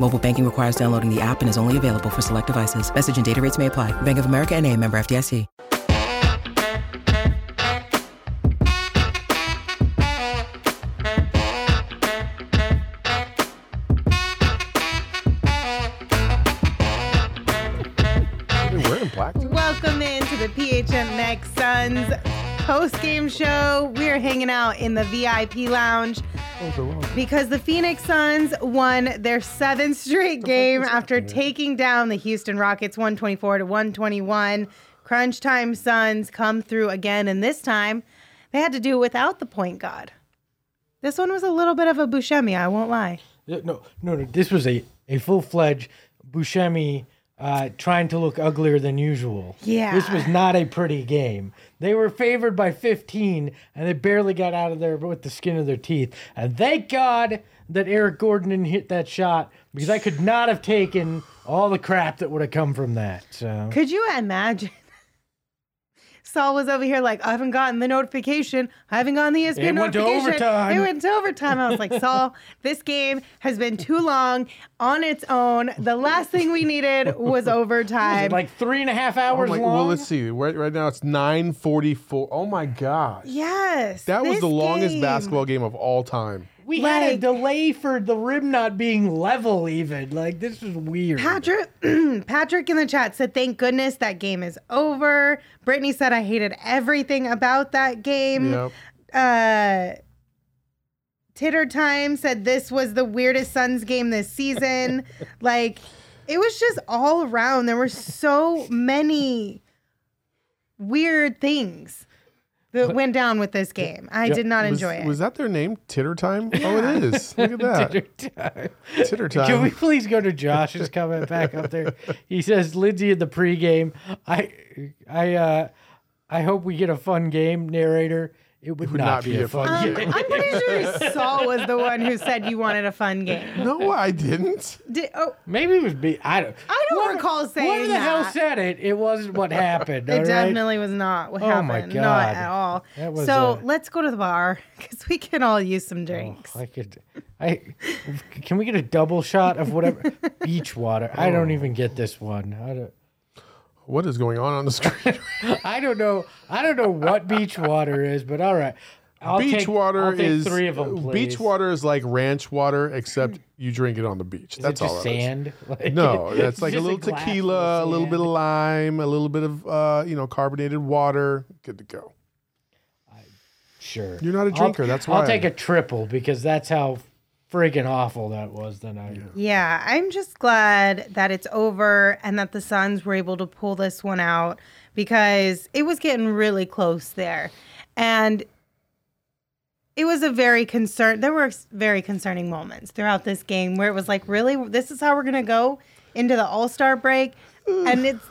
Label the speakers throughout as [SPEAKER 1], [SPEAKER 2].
[SPEAKER 1] Mobile banking requires downloading the app and is only available for select devices. Message and data rates may apply. Bank of America and a member FDIC.
[SPEAKER 2] Welcome into the PHM Next Suns post game show. We're hanging out in the VIP lounge. Because the Phoenix Suns won their seventh straight game after taking down the Houston Rockets 124 to 121. Crunch time Suns come through again, and this time they had to do it without the point guard. This one was a little bit of a Buscemi, I won't lie.
[SPEAKER 3] No, no, no. This was a, a full fledged Buscemi uh, trying to look uglier than usual.
[SPEAKER 2] Yeah.
[SPEAKER 3] This was not a pretty game. They were favored by 15, and they barely got out of there with the skin of their teeth. And thank God that Eric Gordon didn't hit that shot because I could not have taken all the crap that would have come from that. So
[SPEAKER 2] Could you imagine? Saul was over here like, I haven't gotten the notification. I haven't gotten the ESPN
[SPEAKER 3] It went to
[SPEAKER 2] notification.
[SPEAKER 3] overtime."
[SPEAKER 2] It went to overtime. I was like, Saul, this game has been too long on its own. The last thing we needed was overtime.
[SPEAKER 3] like three and a half
[SPEAKER 4] Oh
[SPEAKER 3] hours
[SPEAKER 4] my,
[SPEAKER 3] long.
[SPEAKER 4] well, let's see. Right, right now it's 9:44. Oh my gosh.
[SPEAKER 2] yes.
[SPEAKER 4] That was the longest
[SPEAKER 2] game.
[SPEAKER 4] basketball game of all time.
[SPEAKER 3] We had a delay for the rim not being level, even. Like, this is weird.
[SPEAKER 2] Patrick, Patrick in the chat said, "Thank goodness that game is over." Brittany said, "I hated everything about that game."
[SPEAKER 4] Yep.
[SPEAKER 2] uh Titter Time said this was the weirdest Suns game this season. like it was just all around. There were so many weird things that went down with this game. I did not
[SPEAKER 4] Was,
[SPEAKER 2] enjoy it.
[SPEAKER 4] was that their name? Titter time? Oh, it is. Look at that. Titter Time.
[SPEAKER 3] Can we please go to Josh's comment back up there? He says, Lindsay in the pregame. I I uh I hope we get a fun game, narrator. It would, not, be, a fun,
[SPEAKER 2] um,
[SPEAKER 3] game.
[SPEAKER 2] I'm pretty sure Saul was the one who said you wanted a fun game.
[SPEAKER 4] No, I didn't.
[SPEAKER 2] Did, oh,
[SPEAKER 3] Maybe it was me. I don't
[SPEAKER 2] I don't
[SPEAKER 3] Whoever-
[SPEAKER 2] recall saying
[SPEAKER 3] Whoever the hell
[SPEAKER 2] that.
[SPEAKER 3] said it, it wasn't what happened. all
[SPEAKER 2] It
[SPEAKER 3] right?
[SPEAKER 2] definitely was not what
[SPEAKER 3] Oh
[SPEAKER 2] happened.
[SPEAKER 3] my
[SPEAKER 2] Not at all. So
[SPEAKER 3] uh,
[SPEAKER 2] let's go to the bar because we can all use some drinks.
[SPEAKER 3] Oh, I could I can we get a double shot of whatever beach water? I don't even get this one. I don't
[SPEAKER 4] What is going on on the screen?
[SPEAKER 3] I don't know. I don't know what beach water is, but all right. I'll
[SPEAKER 4] beach
[SPEAKER 3] take,
[SPEAKER 4] water
[SPEAKER 3] I'll
[SPEAKER 4] is
[SPEAKER 3] three of them. Please.
[SPEAKER 4] beach water is like ranch water, except you drink it on the beach.
[SPEAKER 3] Is
[SPEAKER 4] That's all
[SPEAKER 3] just
[SPEAKER 4] that is.
[SPEAKER 3] sand. Like,
[SPEAKER 4] No, that's
[SPEAKER 3] it's
[SPEAKER 4] like a little
[SPEAKER 3] full
[SPEAKER 4] tequila, a little bit of lime, a little bit of uh, you know carbonated water. Good to go.
[SPEAKER 3] Sure.
[SPEAKER 4] You're not a
[SPEAKER 3] I'll-
[SPEAKER 4] drinker, that's why I'll
[SPEAKER 3] take a triple because that's how friggin' awful that was. Then I.
[SPEAKER 2] Yeah, I'm just glad that it's over and that the Suns were able to pull this one out because it was getting really close there. And it was a very concern there were very concerning moments throughout this game where it was like, really, this is how we're gonna go into the All-Star break? and it's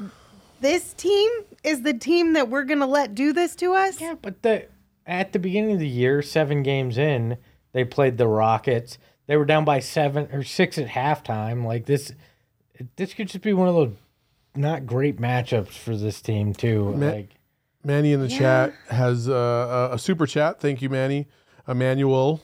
[SPEAKER 2] this team is the team that we're gonna let do this to us?
[SPEAKER 3] Yeah, but the at the beginning of the year, seven games in, they played the Rockets. They were down by seven or six at halftime. Like this, this could just be one of those not great matchups for this team too.
[SPEAKER 4] Ma-
[SPEAKER 3] like
[SPEAKER 4] Manny in the chat has uh, a, a super chat. Thank you, Manny. Emmanuel.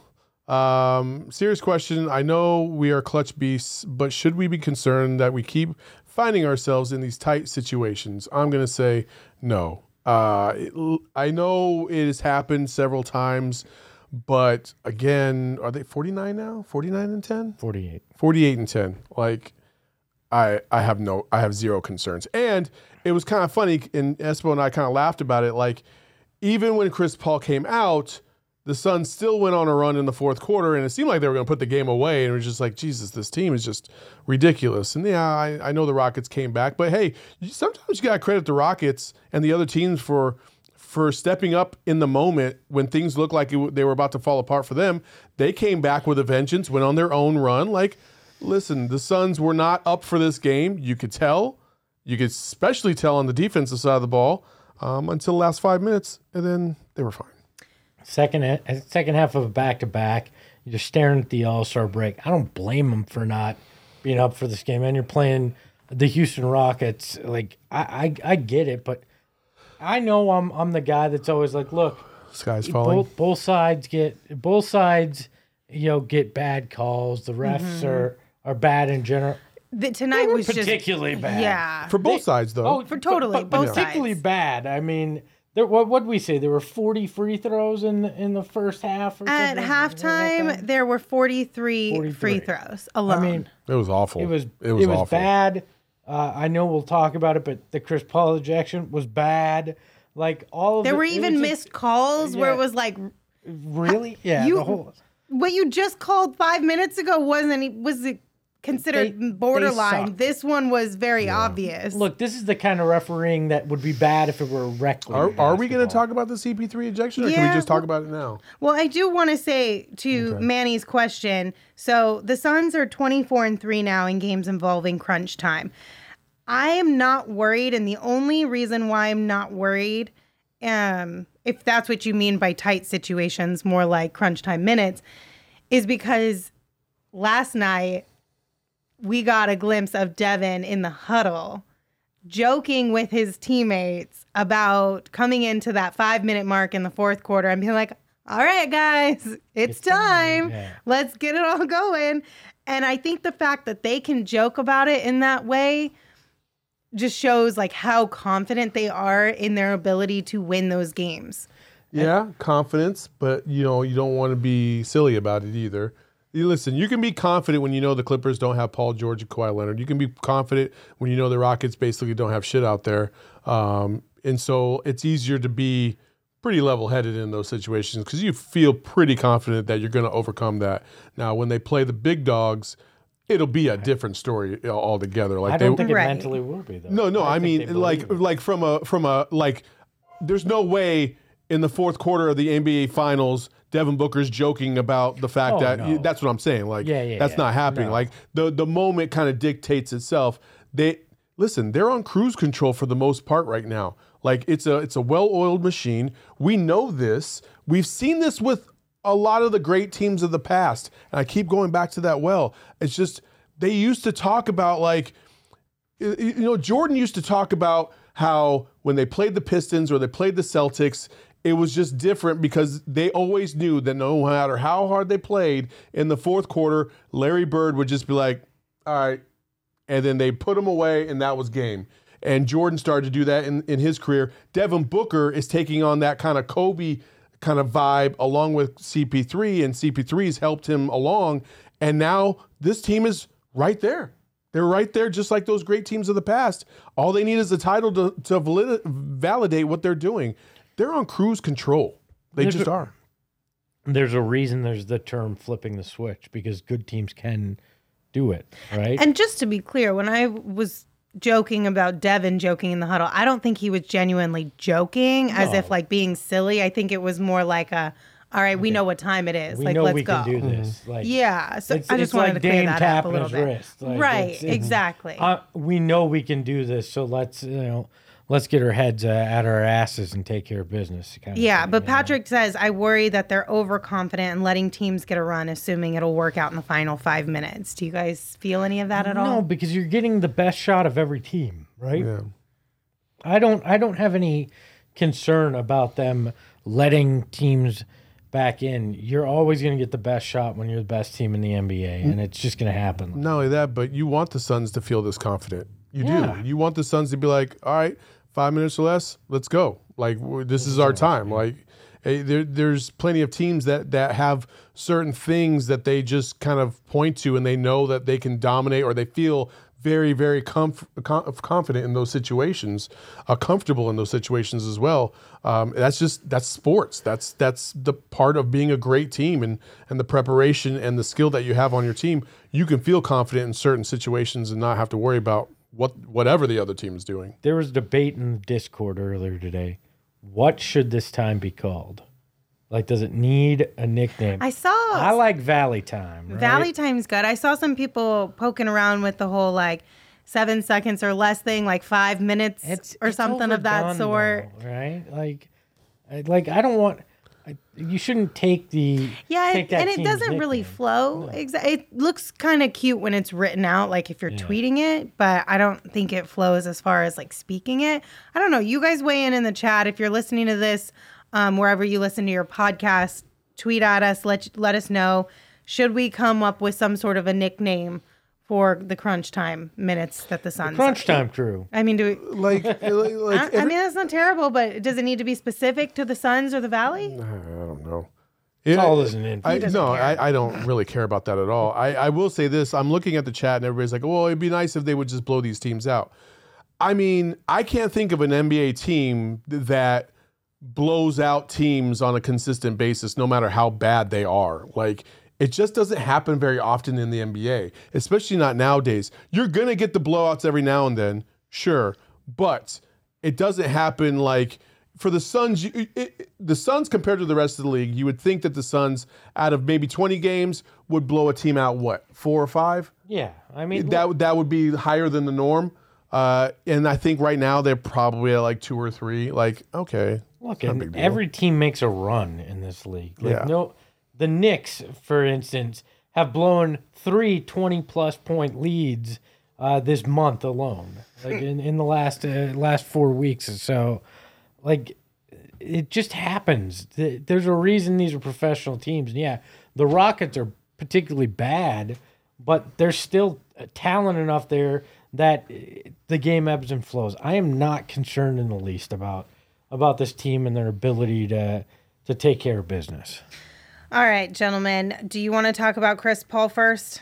[SPEAKER 4] Um, serious question. I know we are clutch beasts, but should we be concerned that we keep finding ourselves in these tight situations? I'm going to say no. Uh, it- I know it has happened several times, but again, are they 49 now? 49 and 10?
[SPEAKER 3] forty-eight.
[SPEAKER 4] 48 and 10. Like, I I have no I have zero concerns. And it was kind of funny, and Espo and I kind of laughed about it. Like even when Chris Paul came out, the Suns still went on a run in the fourth quarter, and it seemed like they were going to put the game away. And it was just like, Jesus, this team is just ridiculous. And yeah, I, I know the Rockets came back, but hey, sometimes you got to credit the Rockets and the other teams for for stepping up in the moment when things looked like it, they were about to fall apart for them. They came back with a vengeance, went on their own run. Like, listen, the Suns were not up for this game. You could tell. You could especially tell on the defensive side of the ball um, until the last five minutes, and then they were fine.
[SPEAKER 3] Second second half of a back to back, you're staring at the All Star break. I don't blame them for not being up for this game. And you're playing the Houston Rockets. Like I, I, I get it, but I know I'm I'm the guy that's always like, look,
[SPEAKER 4] Sky's falling.
[SPEAKER 3] both both sides get both sides, you know, get bad calls. The refs mm-hmm. are are bad in general.
[SPEAKER 2] The, tonight
[SPEAKER 3] were
[SPEAKER 2] was just
[SPEAKER 3] particularly bad.
[SPEAKER 2] Yeah.
[SPEAKER 4] For both sides, though.
[SPEAKER 3] Oh,
[SPEAKER 2] For totally,
[SPEAKER 3] but, but
[SPEAKER 2] both
[SPEAKER 3] particularly
[SPEAKER 2] sides.
[SPEAKER 3] bad. I mean, there. What what we say? There were forty free throws in the, in the first half. Or
[SPEAKER 2] At halftime, there were 43,
[SPEAKER 3] 43.
[SPEAKER 2] free throws alone.
[SPEAKER 3] I mean,
[SPEAKER 4] it was awful.
[SPEAKER 3] it was
[SPEAKER 4] it was, awful.
[SPEAKER 3] bad. Uh, I know we'll talk about it, but the Chris Paul ejection was bad. Like all of
[SPEAKER 2] there
[SPEAKER 3] it-
[SPEAKER 2] were even
[SPEAKER 3] was
[SPEAKER 2] missed
[SPEAKER 3] just-
[SPEAKER 2] calls where it was like
[SPEAKER 3] really, yeah.
[SPEAKER 2] you-
[SPEAKER 3] the whole,
[SPEAKER 2] what you just called five minutes ago wasn't was it considered
[SPEAKER 3] They- they
[SPEAKER 2] borderline.
[SPEAKER 3] suck.
[SPEAKER 2] this one was very obvious.
[SPEAKER 3] look, this is the kind of refereeing that would be bad if it were reckless.
[SPEAKER 4] Are, are we going to talk about the CP3 ejection, or can we just talk
[SPEAKER 2] well-
[SPEAKER 4] about it now?
[SPEAKER 2] Well, I do want to say to Manny's question. So the Suns are 24 and 3 now in games involving crunch time. I am not worried, and the only reason why I'm not worried, um, if that's what you mean by tight situations, more like crunch time minutes, is because last night we got a glimpse of Devin in the huddle joking with his teammates about coming into that five minute mark in the fourth quarter and being like, all right, guys, it's time.
[SPEAKER 3] yeah.
[SPEAKER 2] Let's get it all going. And I think the fact that they can joke about it in that way just shows like how confident they are in their ability to win those games.
[SPEAKER 4] Yeah, confidence, but you know you don't want to be silly about it either. You listen, you can be confident when you know the Clippers don't have Paul George and Kawhi Leonard. You can be confident when you know the Rockets basically don't have shit out there, um, and so it's easier to be pretty level-headed in those situations because you feel pretty confident that you're going to overcome that. Now, when they play the big dogs, it'll be a different story altogether. Like
[SPEAKER 3] I don't
[SPEAKER 4] they,
[SPEAKER 3] think
[SPEAKER 2] Right.
[SPEAKER 3] it mentally will be though.
[SPEAKER 4] no, no. I,
[SPEAKER 3] think
[SPEAKER 4] mean, like,
[SPEAKER 3] it.
[SPEAKER 4] like from a from a like, there's no way in the fourth quarter of the NBA Finals, Devin Booker's joking about the fact
[SPEAKER 3] Oh,
[SPEAKER 4] that
[SPEAKER 3] no.
[SPEAKER 4] that's what I'm saying. Like,
[SPEAKER 3] Yeah, yeah,
[SPEAKER 4] that's
[SPEAKER 3] yeah.
[SPEAKER 4] not happening.
[SPEAKER 3] No.
[SPEAKER 4] Like the the moment kind of dictates itself. They listen. They're on cruise control for the most part right now. Like it's a it's a well-oiled machine. We know this. We've seen this with a lot of the great teams of the past. And I keep going back to that well. It's just they used to talk about like you know, Jordan used to talk about how when they played the Pistons or they played the Celtics, it was just different because they always knew that no matter how hard they played in the fourth quarter, Larry Bird would just be like, all right. And then they put him away, and that was game. And Jordan started to do that in, in his career. Devin Booker is taking on that kind of Kobe kind of vibe along with CP3, and CP3 has helped him along. And now this team is right there. They're right there, just like those great teams of the past. All they need is a title to, to valid, validate what they're doing. They're on cruise control. They
[SPEAKER 3] There's
[SPEAKER 4] just
[SPEAKER 3] a-
[SPEAKER 4] are.
[SPEAKER 3] there's a reason there's the term flipping the switch because good teams can do it, right?
[SPEAKER 2] And just to be clear, when I was joking about Devin joking in the huddle, I don't think he was genuinely joking as if like being silly. I think it was more like a, all right, we know what time it is.
[SPEAKER 3] we
[SPEAKER 2] like,
[SPEAKER 3] know
[SPEAKER 2] let's
[SPEAKER 3] we
[SPEAKER 2] go.
[SPEAKER 3] can do this. Like
[SPEAKER 2] Yeah. So
[SPEAKER 3] It's,
[SPEAKER 2] I just wanted
[SPEAKER 3] like
[SPEAKER 2] to clear
[SPEAKER 3] Dame
[SPEAKER 2] that up a little bit.
[SPEAKER 3] wrist. Like,
[SPEAKER 2] right.
[SPEAKER 3] it's- it's-
[SPEAKER 2] exactly.
[SPEAKER 3] Uh, we know we can do this, so let's you know, let's get our heads uh, at our asses and take care of business. Kind of
[SPEAKER 2] yeah,
[SPEAKER 3] thing,
[SPEAKER 2] but
[SPEAKER 3] you know?
[SPEAKER 2] Patrick says I worry that they're overconfident and letting teams get a run, assuming it'll work out in the final five minutes. Do you guys feel any of that at
[SPEAKER 3] no,
[SPEAKER 2] all?
[SPEAKER 3] No, because you're getting the best shot of every team, right?
[SPEAKER 4] Yeah.
[SPEAKER 3] I don't I don't have any concern about them letting teams back in. You're always going to get the best shot when you're the best team in the NBA, and it's just going to happen.
[SPEAKER 4] Not only that, but you want the Suns to feel this confident. You
[SPEAKER 3] Yeah.
[SPEAKER 4] do. You want the Suns to be like, all right, five minutes or less, let's go. Like this is our time. Like eh, there, there's plenty of teams that that have certain things that they just kind of point to, and they know that they can dominate, or they feel very, very comf- confident in those situations, uh, comfortable in those situations as well. Um, that's just that's sports. That's that's the part of being a great team and and the preparation and the skill that you have on your team. You can feel confident in certain situations and not have to worry about what whatever the other team is doing.
[SPEAKER 3] There was debate in the Discord earlier today. What should this time be called? Like, does it need a nickname?
[SPEAKER 2] I saw
[SPEAKER 3] I like Valley Time. Right?
[SPEAKER 2] Valley Time's good. I saw some people poking around with the whole like seven seconds or less thing, like five minutes
[SPEAKER 3] it's
[SPEAKER 2] or
[SPEAKER 3] it's
[SPEAKER 2] something of that sort.
[SPEAKER 3] though, right? Like, like I don't want. You shouldn't take the
[SPEAKER 2] Yeah,
[SPEAKER 3] take
[SPEAKER 2] it, and it doesn't really
[SPEAKER 3] nickname.
[SPEAKER 2] flow. Exa- it looks kind of cute when it's written out, like if you're tweeting it, but I don't think it flows as far as like speaking it. I don't know. You guys weigh in in the chat if you're listening to this, um, wherever you listen to your podcast. Tweet at us. Let let us know. Should we come up with some sort of a nickname for the crunch time minutes that the Suns?
[SPEAKER 3] Crunch Time Crew.
[SPEAKER 2] I mean, do we,
[SPEAKER 4] Like, like,
[SPEAKER 2] I,
[SPEAKER 4] like
[SPEAKER 2] I
[SPEAKER 4] every-
[SPEAKER 2] mean that's not terrible, but does it need to be specific to the Suns or the Valley?
[SPEAKER 4] I don't know.
[SPEAKER 3] It's all as an info.
[SPEAKER 4] I,
[SPEAKER 2] doesn't
[SPEAKER 4] no. I, I don't really care about that at all. I, I will say this: I'm looking at the chat, and everybody's like, "Well, it'd be nice if they would just blow these teams out." I mean, I can't think of an NBA team that blows out teams on a consistent basis, no matter how bad they are. Like, it just doesn't happen very often in the NBA, especially not nowadays. You're gonna get the blowouts every now and then, sure, but it doesn't happen like for the Suns. You, it, it- the Suns compared to the rest of the league, you would think that the Suns, out of maybe 20 games, would blow a team out what four or five.
[SPEAKER 3] Yeah, I mean
[SPEAKER 4] That would- that would be higher than the norm. Uh, and I think right now they're probably at like two or three. Like, okay,
[SPEAKER 3] Look, every team makes a run in this league. Like
[SPEAKER 4] Yeah.
[SPEAKER 3] no, the Knicks, for instance, have blown three 20 plus point leads uh, this month alone, like in, in the last uh, last four weeks. or So, like, it just happens. There's a reason these are professional teams. And yeah, the Rockets are particularly bad, but there's still uh, talent enough there that uh, the game ebbs and flows. I am not concerned in the least about about this team and their ability to to take care of business.
[SPEAKER 2] All right, gentlemen. Do you want to talk about Chris Paul first?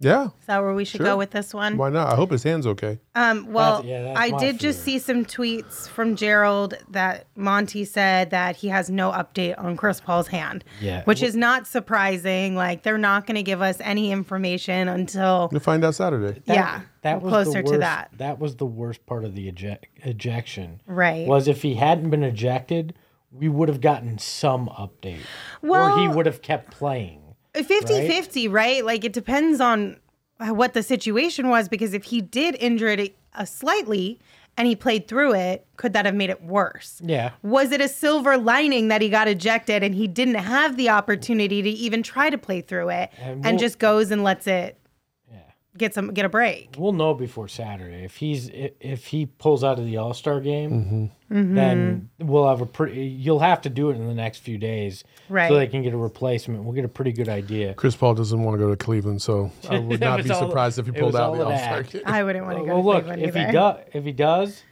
[SPEAKER 4] yeah,
[SPEAKER 2] Is that where we should
[SPEAKER 4] Sure.
[SPEAKER 2] go with this one?
[SPEAKER 4] why not? I hope his hand's okay.
[SPEAKER 2] Um, well,
[SPEAKER 3] That's- yeah, that's
[SPEAKER 2] I
[SPEAKER 3] my
[SPEAKER 2] did just see some tweets from Gerald that Monty said that he has no update on Chris Paul's hand.
[SPEAKER 3] Yeah.
[SPEAKER 2] Which is not surprising. Like they're not going to give us any information until
[SPEAKER 4] We'll find out Saturday.
[SPEAKER 2] yeah,
[SPEAKER 3] that was
[SPEAKER 2] closer
[SPEAKER 3] the worst,
[SPEAKER 2] to that.
[SPEAKER 3] That was the worst part of the eject, ejection.
[SPEAKER 2] Right.
[SPEAKER 3] Was if he hadn't been ejected, we would have gotten some update, or he would have kept playing.
[SPEAKER 2] 50 50, right? Like it depends on what the situation was because if he did injure it uh, slightly and he played through it, could that have made it worse?
[SPEAKER 3] Yeah.
[SPEAKER 2] Was it a silver lining that he got ejected and he didn't have the opportunity to even try to play through it and,
[SPEAKER 3] we'll-
[SPEAKER 2] just goes and lets it get some get a break?
[SPEAKER 3] We'll know before Saturday if he's i- if he pulls out of the All Star game. Mm-hmm. Then mm-hmm. we'll have a pretty. You'll have to do it in the next few days,
[SPEAKER 2] Right.
[SPEAKER 3] So they can get a replacement. We'll get a pretty good idea.
[SPEAKER 4] Chris Paul doesn't want to go to Cleveland, so I would not
[SPEAKER 3] was
[SPEAKER 4] be
[SPEAKER 3] all-
[SPEAKER 4] surprised if he pulled out of the
[SPEAKER 3] all
[SPEAKER 4] All Star game.
[SPEAKER 2] I wouldn't want to go
[SPEAKER 3] Well,
[SPEAKER 2] to
[SPEAKER 3] look,
[SPEAKER 2] Cleveland
[SPEAKER 3] if he does, if he does,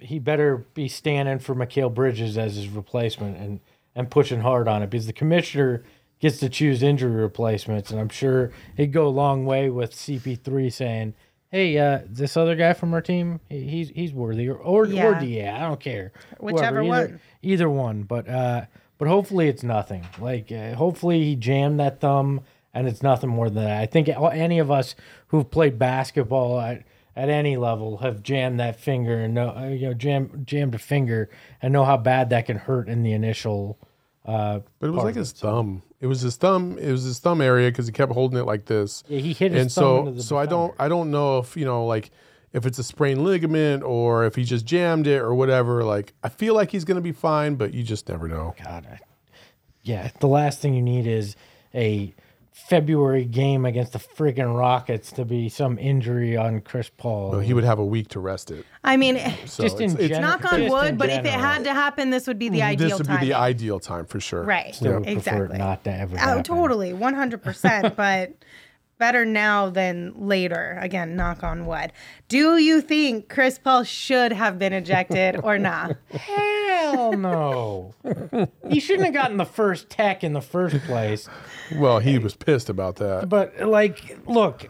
[SPEAKER 3] he better be standing for Mikal Bridges as his replacement and and pushing hard on it because the commissioner gets to choose injury replacements, and I'm sure he'd go a long way with CP3 saying, "Hey, uh, this other guy from our team, he's he's worthy," or or, or
[SPEAKER 2] Yeah.
[SPEAKER 3] DA, I don't care,
[SPEAKER 2] Whichever
[SPEAKER 3] either,
[SPEAKER 2] one.
[SPEAKER 3] either one, but uh, but hopefully it's nothing. Like uh, hopefully he jammed that thumb. And it's nothing more than that. I think any of us who've played basketball at, at any level have jammed that finger and know uh, you know jam, jammed a finger and know how bad that can hurt in the initial. Uh,
[SPEAKER 4] But it was like his thumb. It was his thumb. It was his thumb area because he kept holding it like this.
[SPEAKER 3] Yeah, he hit his
[SPEAKER 4] and
[SPEAKER 3] thumb
[SPEAKER 4] so
[SPEAKER 3] into the
[SPEAKER 4] so I don't I don't know if you know like if it's a sprained ligament or if he just jammed it or whatever. Like I feel like he's gonna be fine, but you just never know.
[SPEAKER 3] God, I, yeah, the last thing you need is a February game against the freaking Rockets to be some injury on Chris Paul.
[SPEAKER 4] But he would have a week to rest it.
[SPEAKER 2] I mean,
[SPEAKER 4] So
[SPEAKER 3] Just in
[SPEAKER 4] it's- it's-
[SPEAKER 3] general-
[SPEAKER 2] knock on
[SPEAKER 3] just
[SPEAKER 2] wood,
[SPEAKER 3] in
[SPEAKER 2] but if it had to happen, this would be the ideal
[SPEAKER 4] this would
[SPEAKER 2] time.
[SPEAKER 4] be the ideal time for sure.
[SPEAKER 2] right.
[SPEAKER 3] Still would prefer it
[SPEAKER 2] exactly.
[SPEAKER 3] not to ever
[SPEAKER 2] Oh,
[SPEAKER 3] happen.
[SPEAKER 2] totally, one hundred percent. But better now than later. Again, knock on wood. Do you think Chris Paul should have been ejected or not?
[SPEAKER 3] Hell no. he shouldn't have gotten the first tech in the first place.
[SPEAKER 4] Well, he was pissed about that.
[SPEAKER 3] But like, look,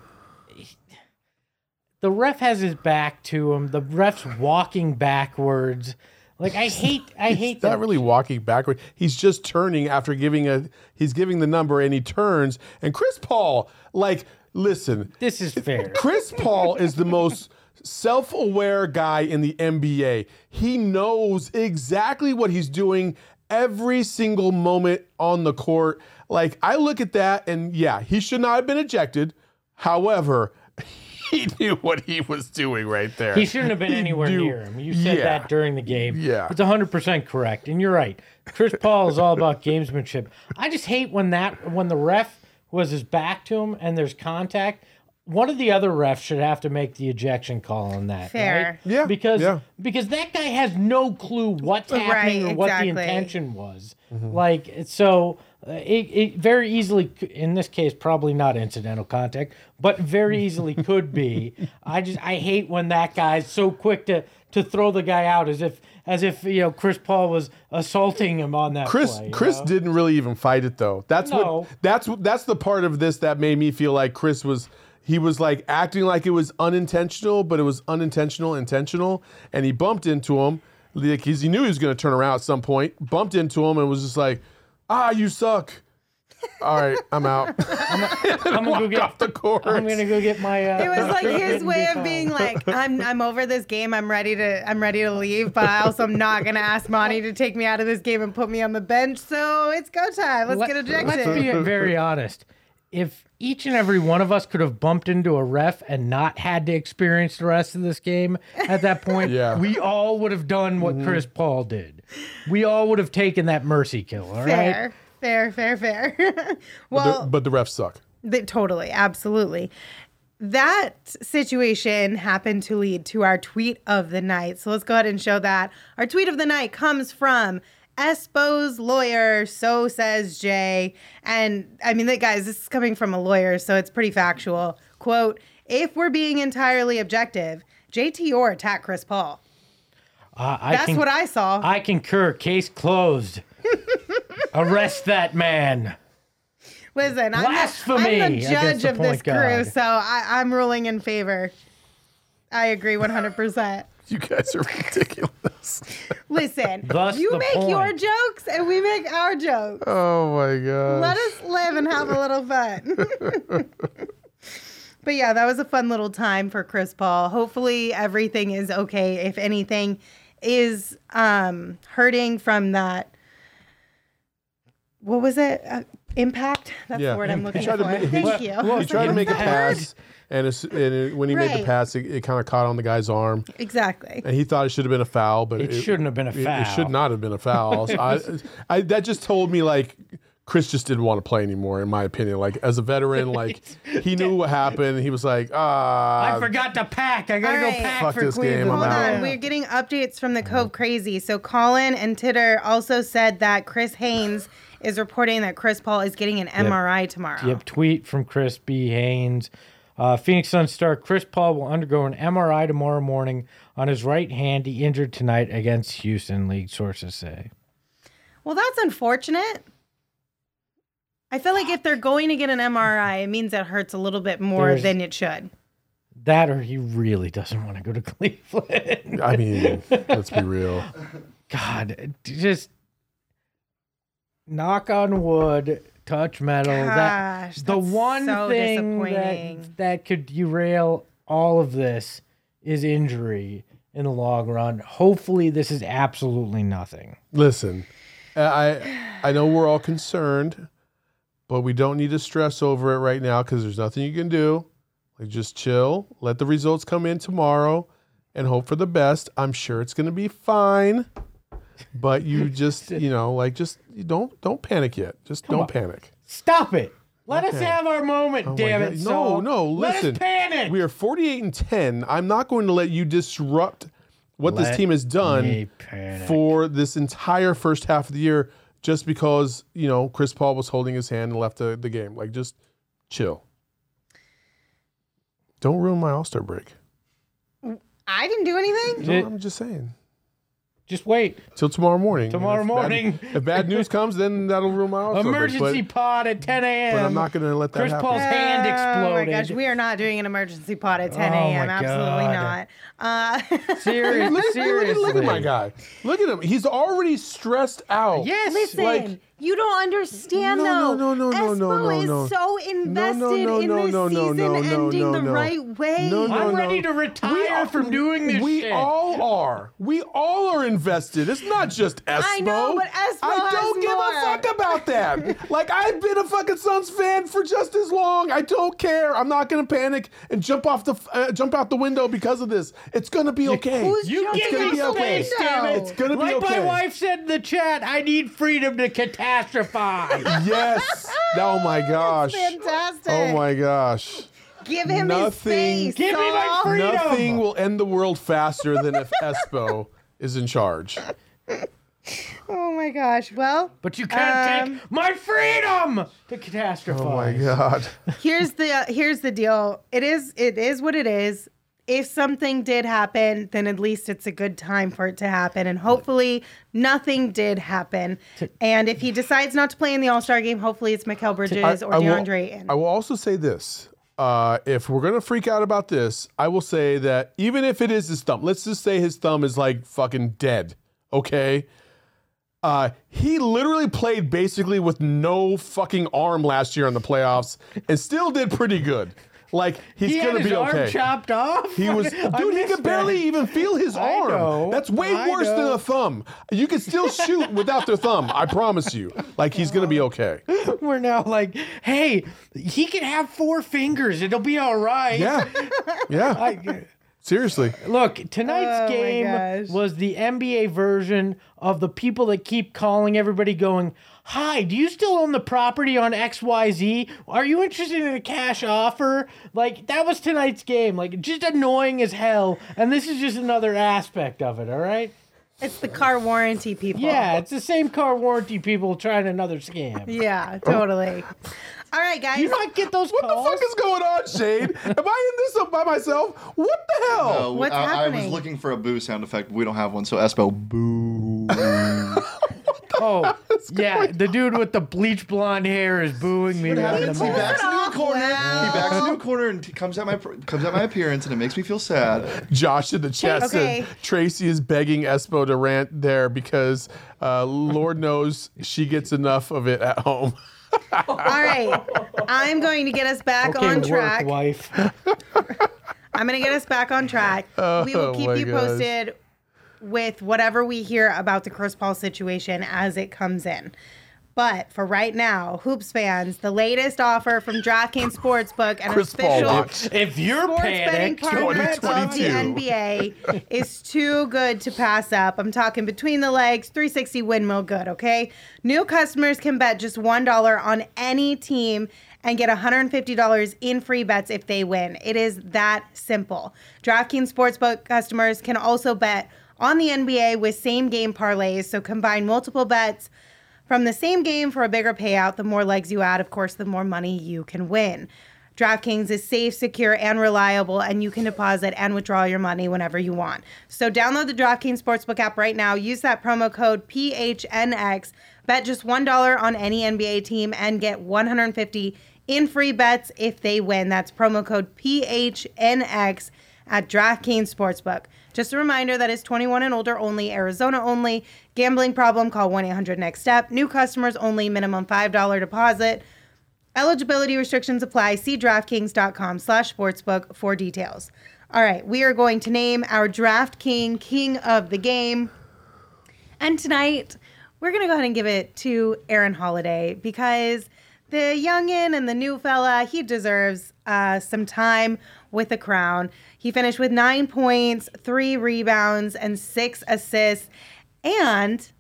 [SPEAKER 3] the ref has his back to him. The ref's walking backwards. Like I hate, I hate
[SPEAKER 4] He's not
[SPEAKER 3] that.
[SPEAKER 4] really walking backward. He's just turning after giving a. He's giving the number and he turns. And Chris Paul, like, listen,
[SPEAKER 3] This is fair.
[SPEAKER 4] Chris Paul is the most self-aware guy in the NBA. He knows exactly what he's doing every single moment on the court. Like I look at that and yeah, he should not have been ejected. However, he knew what he was doing right there.
[SPEAKER 3] He shouldn't have been
[SPEAKER 4] He
[SPEAKER 3] anywhere
[SPEAKER 4] knew-
[SPEAKER 3] near him. You said
[SPEAKER 4] Yeah.
[SPEAKER 3] that during the game.
[SPEAKER 4] Yeah.
[SPEAKER 3] It's 100% correct. And you're right. Chris Paul is all about gamesmanship. I just hate when that when the ref was his back to him and there's contact. One of the other refs should have to make the ejection call on that.
[SPEAKER 2] Fair.
[SPEAKER 3] right?
[SPEAKER 4] Yeah,
[SPEAKER 3] Because
[SPEAKER 4] yeah.
[SPEAKER 3] because that guy has no clue what's
[SPEAKER 2] Right,
[SPEAKER 3] happening or what the intention was.
[SPEAKER 4] Mm-hmm.
[SPEAKER 3] Like so uh, it, it very easily in this case probably not incidental contact but very easily could be i just i hate when that guy's so quick to to throw the guy out as if as if you know chris paul was assaulting him on that
[SPEAKER 4] Chris
[SPEAKER 3] play,
[SPEAKER 4] Chris
[SPEAKER 3] know?
[SPEAKER 4] didn't really even fight it though. That's
[SPEAKER 3] No.
[SPEAKER 4] what that's what that's the part of this that made me feel like Chris was he was like acting like it was unintentional, but it was unintentional intentional, and he bumped into him because he knew he was going to turn around at some point. Bumped into him and was just like, "Ah, you suck." All right, I'm out.
[SPEAKER 3] i'm gonna go get
[SPEAKER 4] off the court.
[SPEAKER 3] i'm gonna go get my uh,
[SPEAKER 2] It was like his way of being like, I'm I'm over this game. I'm ready to I'm ready to leave, but I also am not gonna ask Monty to take me out of this game and put me on the bench. So it's go time. Let's
[SPEAKER 3] Let-
[SPEAKER 2] get ejected.
[SPEAKER 3] Let's be very honest. If each and every one of us could have bumped into a ref and not had to experience the rest of this game at that point,
[SPEAKER 4] Yeah. Mm-hmm.
[SPEAKER 3] we all would have done what Chris Paul did. We all would have taken that mercy kill, all right?
[SPEAKER 2] fair, fair, fair, fair. Well,
[SPEAKER 4] but the refs suck.
[SPEAKER 2] Th- totally, absolutely. That situation happened to lead to our tweet of the night. So let's go ahead and show that. Our tweet of the night comes from Espo's lawyer, so says Jay. And I mean, that guys, this is coming from a lawyer, so it's pretty factual. Quote, if we're being entirely objective, JT or attack Chris Paul.
[SPEAKER 3] Uh, I
[SPEAKER 2] That's
[SPEAKER 3] con-
[SPEAKER 2] what I saw.
[SPEAKER 3] I concur. Case closed. Arrest that man.
[SPEAKER 2] Listen, I'm the,
[SPEAKER 3] Blasphemy
[SPEAKER 2] I'm the judge
[SPEAKER 3] the
[SPEAKER 2] of this
[SPEAKER 3] point
[SPEAKER 2] crew, so I, I'm ruling in favor. I agree 100%.
[SPEAKER 4] You guys are ridiculous.
[SPEAKER 2] Listen,
[SPEAKER 3] Thus
[SPEAKER 2] you
[SPEAKER 3] the
[SPEAKER 2] make your jokes and we make our jokes.
[SPEAKER 4] Oh my god.
[SPEAKER 2] Let us live and have a little fun. but yeah, that was a fun little time for Chris Paul. Hopefully everything is okay. If anything is um hurting from that what was it? Uh, impact? That's
[SPEAKER 4] Yeah.
[SPEAKER 2] the word I'm looking for.
[SPEAKER 4] to make-
[SPEAKER 2] Thank
[SPEAKER 4] he-
[SPEAKER 2] you.
[SPEAKER 3] Well,
[SPEAKER 4] he tried to make a
[SPEAKER 2] that word?
[SPEAKER 4] pass, and, as, and it, when he made the pass, it, it kind of caught on the guy's arm,
[SPEAKER 2] Exactly.
[SPEAKER 4] and he thought it should have been a foul, but
[SPEAKER 3] It shouldn't have been a
[SPEAKER 4] it- It,
[SPEAKER 3] foul.
[SPEAKER 4] should not have been a foul. So I, I, that just told me like Chris just didn't want to play anymore, in my opinion. Like as a veteran, like he knew what happened. He was like, ah,
[SPEAKER 3] I forgot to pack. I gotta
[SPEAKER 2] All
[SPEAKER 3] go
[SPEAKER 2] right.
[SPEAKER 3] pack
[SPEAKER 4] Fuck
[SPEAKER 3] for
[SPEAKER 4] this game,
[SPEAKER 3] Cleveland.
[SPEAKER 4] I'm
[SPEAKER 2] Hold
[SPEAKER 4] out.
[SPEAKER 2] on, we're getting updates from the Cove Crazy. So Colin and Titter also said that Chris Haynes is reporting that Chris Paul is getting an MRI tomorrow.
[SPEAKER 3] Yep, tweet from Chris B. Haynes. Uh, Phoenix Sun star Chris Paul will undergo an MRI tomorrow morning on his right hand. He injured tonight against Houston, league sources say.
[SPEAKER 2] Well, that's unfortunate. I feel like if they're going to get an MRI, it means it hurts a little bit more
[SPEAKER 3] There's-
[SPEAKER 2] than it should.
[SPEAKER 3] That or he really doesn't want to go to Cleveland.
[SPEAKER 4] I mean, let's be real.
[SPEAKER 3] God, just knock on wood, touch metal.
[SPEAKER 2] Gosh,
[SPEAKER 3] that the
[SPEAKER 2] that's
[SPEAKER 3] one
[SPEAKER 2] so
[SPEAKER 3] thing
[SPEAKER 2] disappointing.
[SPEAKER 3] that, that could derail all of this is injury in the long run. Hopefully, this is absolutely nothing.
[SPEAKER 4] Listen, uh, I I know we're all concerned, but we don't need to stress over it right now because there's nothing you can do. Like just chill, let the results come in tomorrow, and hope for the best. I'm sure it's gonna be fine. But you just you know like just you don't don't panic yet. Just don't
[SPEAKER 3] on.
[SPEAKER 4] panic.
[SPEAKER 3] Stop it. Let us
[SPEAKER 4] Okay.
[SPEAKER 3] have our moment,
[SPEAKER 4] Oh my
[SPEAKER 3] damn
[SPEAKER 4] God.
[SPEAKER 3] it.
[SPEAKER 4] No,
[SPEAKER 3] Saul.
[SPEAKER 4] no,
[SPEAKER 3] Let
[SPEAKER 4] listen.
[SPEAKER 3] us panic.
[SPEAKER 4] We are 48 and 10. I'm not going to let you disrupt what this
[SPEAKER 3] Let
[SPEAKER 4] team has done
[SPEAKER 3] panic.
[SPEAKER 4] for this entire first half of the year just because, you know, Chris Paul was holding his hand and left the, the game. Like, just chill. Don't ruin my All Star break.
[SPEAKER 2] I didn't do anything.
[SPEAKER 4] No,
[SPEAKER 3] It-
[SPEAKER 4] I'm just saying.
[SPEAKER 3] Just wait.
[SPEAKER 4] till tomorrow morning.
[SPEAKER 3] Tomorrow
[SPEAKER 4] And if bad-
[SPEAKER 3] morning.
[SPEAKER 4] if bad news comes, then that'll ruin my odds. a little bit,
[SPEAKER 3] Emergency
[SPEAKER 4] but-
[SPEAKER 3] pod at 10 a.m.
[SPEAKER 4] But I'm not going to let that happen.
[SPEAKER 3] Chris
[SPEAKER 4] happen.
[SPEAKER 3] Paul's hand explodes.
[SPEAKER 2] Oh my
[SPEAKER 3] exploded.
[SPEAKER 2] gosh, we are not doing an emergency pod at 10
[SPEAKER 3] Oh
[SPEAKER 2] a.m.
[SPEAKER 3] my
[SPEAKER 2] Absolutely not. Uh,
[SPEAKER 3] Serious,
[SPEAKER 4] Look, look,
[SPEAKER 3] seriously.
[SPEAKER 4] look, look at my guy. Look at him. He's already stressed out.
[SPEAKER 3] Yes.
[SPEAKER 2] listen,
[SPEAKER 4] like-
[SPEAKER 2] you don't understand
[SPEAKER 4] No,
[SPEAKER 2] though.
[SPEAKER 4] no, no, no, no,
[SPEAKER 2] Espo
[SPEAKER 4] no,
[SPEAKER 2] is
[SPEAKER 4] no.
[SPEAKER 2] so invested
[SPEAKER 4] no,
[SPEAKER 2] in
[SPEAKER 4] no,
[SPEAKER 2] this
[SPEAKER 4] no, no,
[SPEAKER 2] season
[SPEAKER 4] no, no,
[SPEAKER 2] ending
[SPEAKER 4] no,
[SPEAKER 2] the right way.
[SPEAKER 4] No, no,
[SPEAKER 3] I'm
[SPEAKER 4] no.
[SPEAKER 3] ready to retire
[SPEAKER 4] We all-
[SPEAKER 3] from doing this
[SPEAKER 4] We
[SPEAKER 3] shit.
[SPEAKER 4] all are. We all are invested. It's not just Espo.
[SPEAKER 2] I know, but Espo
[SPEAKER 4] I don't
[SPEAKER 2] has
[SPEAKER 4] give
[SPEAKER 2] more.
[SPEAKER 4] a fuck about that. like I've been a fucking Suns fan for just as long. I don't care. I'm not gonna panic and jump off the uh, jump out the window because of this. It's gonna be okay.
[SPEAKER 2] Who's
[SPEAKER 3] You
[SPEAKER 2] jumping
[SPEAKER 3] give
[SPEAKER 4] gonna be okay.
[SPEAKER 3] space, damn it.
[SPEAKER 4] It's gonna be
[SPEAKER 3] like
[SPEAKER 4] okay.
[SPEAKER 3] my wife said in the chat, I need freedom to catastrophize.
[SPEAKER 4] yes. Oh my gosh.
[SPEAKER 2] Fantastic.
[SPEAKER 4] Oh my gosh.
[SPEAKER 2] Give him
[SPEAKER 4] Nothing-
[SPEAKER 2] his space.
[SPEAKER 3] Give me my
[SPEAKER 2] Saul.
[SPEAKER 3] freedom.
[SPEAKER 4] Nothing will end the world faster than if Espo is in charge.
[SPEAKER 2] Oh my gosh. Well,
[SPEAKER 3] But you can't
[SPEAKER 2] Um,
[SPEAKER 3] take my freedom to catastrophize.
[SPEAKER 4] Oh my god.
[SPEAKER 2] here's the uh, here's the deal. It is it is what it is. If something did happen, then at least it's a good time for it to happen. And hopefully nothing did happen. And if he decides not to play in the All Star game, hopefully it's Mikal Bridges or
[SPEAKER 4] I will-
[SPEAKER 2] DeAndre
[SPEAKER 4] I will also say this. Uh, if we're gonna freak out about this, I will say that even if it is his thumb, let's just say his thumb is like fucking dead. Okay. Uh, he literally played basically with no fucking arm last year in the playoffs and still did pretty good. Like he's
[SPEAKER 3] He had
[SPEAKER 4] gonna
[SPEAKER 3] his
[SPEAKER 4] be
[SPEAKER 3] arm
[SPEAKER 4] okay.
[SPEAKER 3] chopped off.
[SPEAKER 4] He was, dude. He could barely
[SPEAKER 3] that.
[SPEAKER 4] even feel his
[SPEAKER 3] I
[SPEAKER 4] arm.
[SPEAKER 3] know,
[SPEAKER 4] That's way
[SPEAKER 3] I
[SPEAKER 4] worse than a thumb. You can still shoot without their thumb. I promise you. Like he's gonna be okay.
[SPEAKER 3] We're now like, hey, he can have four fingers. It'll be all right.
[SPEAKER 4] Yeah, yeah.
[SPEAKER 3] I,
[SPEAKER 4] Seriously.
[SPEAKER 3] Look, tonight's
[SPEAKER 2] Oh
[SPEAKER 3] game was the NBA version of the people that keep calling everybody going, Hi, do you still own the property on XYZ? Are you interested in a cash offer? Like, that was tonight's game. Like, just annoying as hell. And this is just another aspect of it, all right?
[SPEAKER 2] it's the car warranty people.
[SPEAKER 3] Yeah, it's the same car warranty people trying another scam.
[SPEAKER 2] Yeah, totally. All right, guys.
[SPEAKER 3] Do you not get those
[SPEAKER 4] What
[SPEAKER 3] calls?
[SPEAKER 4] the fuck is going on, Shane? Am I in this up by myself? What the hell?
[SPEAKER 5] Oh,
[SPEAKER 2] What's
[SPEAKER 5] I, I was looking for a boo sound effect, but we don't have one. So Espo, boo.
[SPEAKER 3] Oh, yeah, the dude with the bleach blonde hair is booing me.
[SPEAKER 5] What
[SPEAKER 3] right in
[SPEAKER 5] happens? He
[SPEAKER 3] mouth.
[SPEAKER 5] backs into a corner.
[SPEAKER 2] Wow.
[SPEAKER 5] He backs into a corner and t- comes at my pr- comes at my appearance, and it makes me feel sad.
[SPEAKER 4] Josh in the chat
[SPEAKER 2] Okay.
[SPEAKER 4] said Tracy is begging Espo to rant there because uh, Lord knows she gets enough of it at home.
[SPEAKER 2] All right. I'm going to get us back
[SPEAKER 3] Okay,
[SPEAKER 2] on
[SPEAKER 3] work,
[SPEAKER 2] track.
[SPEAKER 3] wife.
[SPEAKER 2] I'm going to get us back on track. we
[SPEAKER 4] Oh
[SPEAKER 2] will keep
[SPEAKER 4] my
[SPEAKER 2] you
[SPEAKER 4] gosh.
[SPEAKER 2] posted with whatever we hear about the Chris Paul situation as it comes in. But for right now, Hoops fans, the latest offer from DraftKings Sportsbook and
[SPEAKER 4] Chris Paul
[SPEAKER 2] official
[SPEAKER 4] watch.
[SPEAKER 3] If you're
[SPEAKER 2] sports betting
[SPEAKER 3] panicked,
[SPEAKER 2] partner of the NBA is too good to pass up. I'm talking between the legs, 360 windmill good, okay? New customers can bet just $1 on any team and get $150 in free bets if they win. It is that simple. DraftKings Sportsbook customers can also bet on the NBA with same game parlays, so combine multiple bets from the same game for a bigger payout. The more legs you add, of course, the more money you can win. DraftKings is safe, secure, and reliable, and you can deposit and withdraw your money whenever you want. So download the DraftKings Sportsbook app right now. Use that promo code PHNX. Bet just $1 on any NBA team and get 150 in free bets if they win. That's promo code PHNX at DraftKings Sportsbook. Just a reminder that is 21 and older only, Arizona only. Gambling problem, call 1 800 NEXT STEP. New customers only, minimum $5 deposit. Eligibility restrictions apply. See DraftKings.com slash sportsbook for details. All right, we are going to name our Draft King King of the Game. And tonight, we're going to go ahead and give it to Aaron Holiday because the youngin and the new fella, he deserves uh, some time with the crown. He finished with nine points, three rebounds, and six assists. And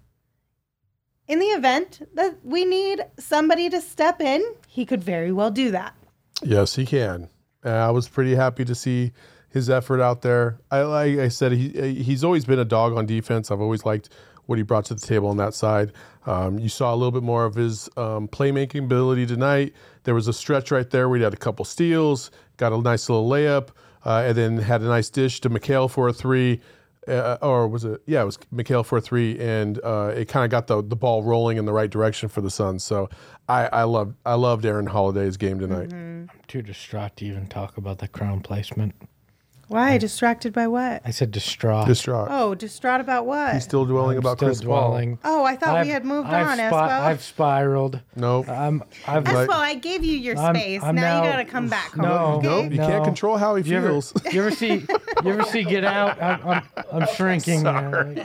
[SPEAKER 2] in the event that we need somebody to step in, he could very well do that.
[SPEAKER 4] Yes, he can. Uh, I was pretty happy to see his effort out there. I like I said, he he's always been a dog on defense. I've always liked what he brought to the table on that side. Um, you saw a little bit more of his um, playmaking ability tonight. There was a stretch right there where he had a couple steals, got a nice little layup, uh, and then had a nice dish to Mikal for a three. uh, or was it? Yeah, it was Mikal for a three, and uh, it kind of got the the ball rolling in the right direction for the Suns. So I I loved I loved Aaron Holiday's game tonight.
[SPEAKER 3] I'm too distraught to even talk about the crown placement.
[SPEAKER 2] Why? Distracted by what?
[SPEAKER 3] I said distraught.
[SPEAKER 4] Distraught.
[SPEAKER 2] Oh, distraught about what?
[SPEAKER 4] He's still dwelling
[SPEAKER 3] I'm
[SPEAKER 4] about
[SPEAKER 3] still
[SPEAKER 4] Chris Paul.
[SPEAKER 3] dwelling.
[SPEAKER 2] oh, I thought
[SPEAKER 3] I've-
[SPEAKER 2] we had moved
[SPEAKER 3] I've
[SPEAKER 2] on,
[SPEAKER 3] spi-
[SPEAKER 2] Espo.
[SPEAKER 3] I've spiraled.
[SPEAKER 4] Nope.
[SPEAKER 3] I'm. I've
[SPEAKER 4] Like-
[SPEAKER 2] Espo, I gave you your
[SPEAKER 3] I'm-
[SPEAKER 2] space.
[SPEAKER 3] I'm
[SPEAKER 2] now, you
[SPEAKER 3] now-
[SPEAKER 2] gotta come back home.
[SPEAKER 3] No,
[SPEAKER 2] okay?
[SPEAKER 4] Nope. You can't
[SPEAKER 3] No.
[SPEAKER 4] control how he
[SPEAKER 3] You ever,
[SPEAKER 4] feels.
[SPEAKER 3] you ever see? You ever see Get Out? I'm, I'm, I'm shrinking. uh,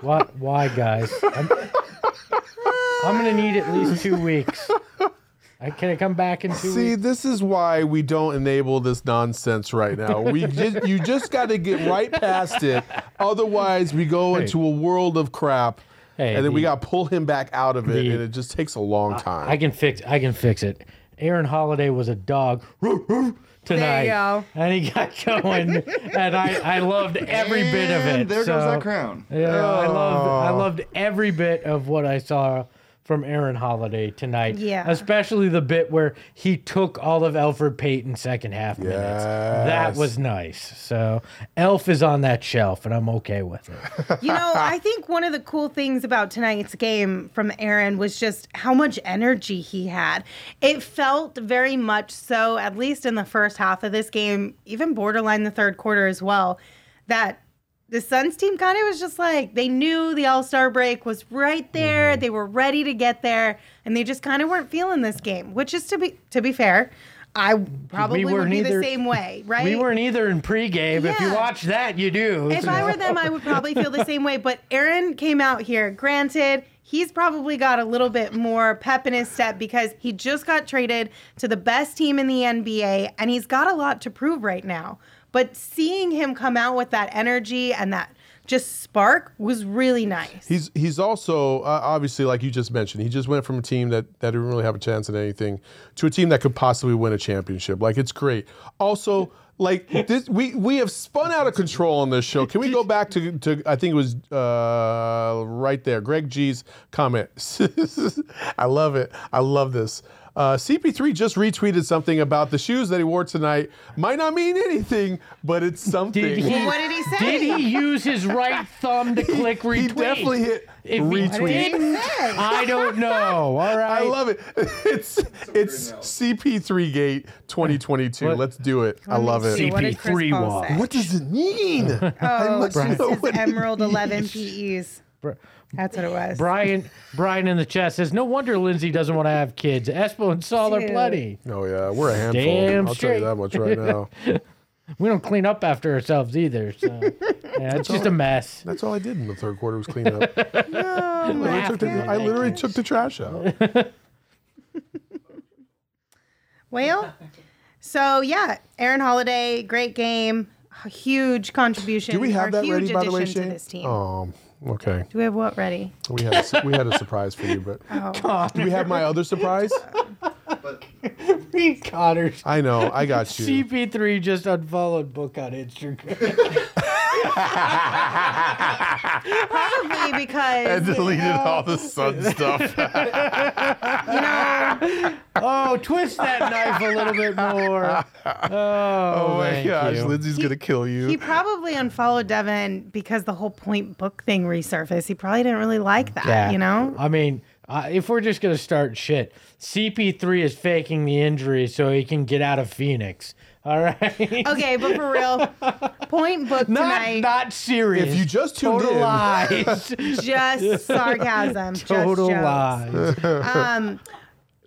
[SPEAKER 3] what? Why, guys? I'm, I'm gonna need at least two weeks. I, can I come back in two
[SPEAKER 4] See,
[SPEAKER 3] weeks?
[SPEAKER 4] this is why we don't enable this nonsense right now. We just, you just got to get right past it. Otherwise, we go
[SPEAKER 3] Hey.
[SPEAKER 4] into a world of crap,
[SPEAKER 3] Hey,
[SPEAKER 4] and then we got to pull him back out of it,
[SPEAKER 3] the-
[SPEAKER 4] and it just takes a long time.
[SPEAKER 3] I can fix. I can fix it. Aaron Holiday was a dog tonight,
[SPEAKER 2] go.
[SPEAKER 3] and he got going, and I, I loved every bit of it.
[SPEAKER 5] There
[SPEAKER 3] so,
[SPEAKER 5] goes that crown.
[SPEAKER 3] Yeah, I loved I
[SPEAKER 4] Oh.
[SPEAKER 3] loved every bit of what I saw from Aaron Holiday tonight.
[SPEAKER 2] Yeah.
[SPEAKER 3] Especially the bit where he took all of Elfrid Payton's second half minutes. That was nice. So Elf is on that shelf and I'm okay with it.
[SPEAKER 2] You know, I think one of the cool things about tonight's game from Aaron was just how much energy he had. It felt very much so, at least in the first half of this game, even borderline the third quarter as well, that the Suns team kind of was just like they knew the All Star break was right there. Mm-hmm. They were ready to get there, and they just kind of weren't feeling this game. Which is to be to be fair, I probably would
[SPEAKER 3] weren't
[SPEAKER 2] be
[SPEAKER 3] either-
[SPEAKER 2] the same way, right?
[SPEAKER 3] We weren't either in pregame. If you watch that, you do.
[SPEAKER 2] If I were them, I would probably feel the same way. But Aaron came out here. Granted, he's probably got a little bit more pep in his step because he just got traded to the best team in the NBA and he's got a lot to prove right now. But seeing him come out with that energy and that just spark was really nice.
[SPEAKER 4] He's he's also uh, obviously like you just mentioned. He just went from a team that that didn't really have a chance at anything to a team that could possibly win a championship. Like it's great. Also, like this, we we have spun out of control on this show. Can we go back to to I think it was uh, right there, Greg G's comment. I love it. I love this. Uh, CP3 just retweeted something about the shoes that he wore tonight. Might not mean anything, but it's something.
[SPEAKER 3] Did he,
[SPEAKER 2] what did he say?
[SPEAKER 3] Did he use his right thumb to click retweet?
[SPEAKER 4] He definitely hit
[SPEAKER 3] If he
[SPEAKER 4] retweet.
[SPEAKER 3] didn't, I don't know. All right.
[SPEAKER 4] I love it. It's it's CP3 Gate 2022.
[SPEAKER 3] What?
[SPEAKER 4] Let's do it. I love
[SPEAKER 2] See,
[SPEAKER 4] it.
[SPEAKER 2] what did Chris
[SPEAKER 3] CP3
[SPEAKER 2] Paul
[SPEAKER 3] walk.
[SPEAKER 4] What does it mean? I
[SPEAKER 2] Oh,
[SPEAKER 4] must know
[SPEAKER 2] his
[SPEAKER 4] what it
[SPEAKER 2] Emerald
[SPEAKER 4] means.
[SPEAKER 2] 11 PEs. That's what it was.
[SPEAKER 3] Brian, Brian in the chat says, "No wonder Lindsay doesn't want to have kids. Espo and Saul are
[SPEAKER 2] Dude.
[SPEAKER 3] plenty.
[SPEAKER 4] Oh yeah, we're a handful.
[SPEAKER 3] Damn
[SPEAKER 4] I'll
[SPEAKER 3] straight.
[SPEAKER 4] tell you that much right now.
[SPEAKER 3] We don't clean up after ourselves either. So yeah, it's just a mess.
[SPEAKER 4] That's all I did in the third quarter was clean up.
[SPEAKER 2] No,
[SPEAKER 4] I literally, took the, I literally took the trash out.
[SPEAKER 2] Well, so yeah, Aaron Holiday, great game, huge contribution.
[SPEAKER 4] Do we have
[SPEAKER 2] or
[SPEAKER 4] that
[SPEAKER 2] huge
[SPEAKER 4] ready, by the way,
[SPEAKER 2] addition
[SPEAKER 4] Shane?
[SPEAKER 2] to this team.
[SPEAKER 4] Um, okay.
[SPEAKER 2] Do we have what ready?
[SPEAKER 4] We had a, we had a surprise for you, but
[SPEAKER 2] Oh,
[SPEAKER 4] do we have my other surprise?
[SPEAKER 3] Reed Connors.
[SPEAKER 4] I know. I got you.
[SPEAKER 3] CP3 just unfollowed Book on Instagram.
[SPEAKER 2] probably because
[SPEAKER 4] and deleted all the sun stuff.
[SPEAKER 2] you know
[SPEAKER 3] oh, twist that knife a little bit more. Oh,
[SPEAKER 4] Oh my
[SPEAKER 3] thank
[SPEAKER 4] gosh,
[SPEAKER 3] you.
[SPEAKER 4] Lindsay's gonna kill you.
[SPEAKER 2] he probably unfollowed Devin because the whole point book thing resurfaced. He probably didn't really like that.
[SPEAKER 3] Yeah.
[SPEAKER 2] You know.
[SPEAKER 3] I mean, uh, if we're just gonna start shit, CP3 is faking the injury so he can get out of Phoenix. All right.
[SPEAKER 2] Okay, but for real, point book
[SPEAKER 3] Not
[SPEAKER 2] tonight.
[SPEAKER 3] not serious.
[SPEAKER 4] If you just tuned
[SPEAKER 3] total
[SPEAKER 4] in-
[SPEAKER 3] lies.
[SPEAKER 2] just sarcasm.
[SPEAKER 3] total
[SPEAKER 2] just
[SPEAKER 3] lies.
[SPEAKER 2] Um,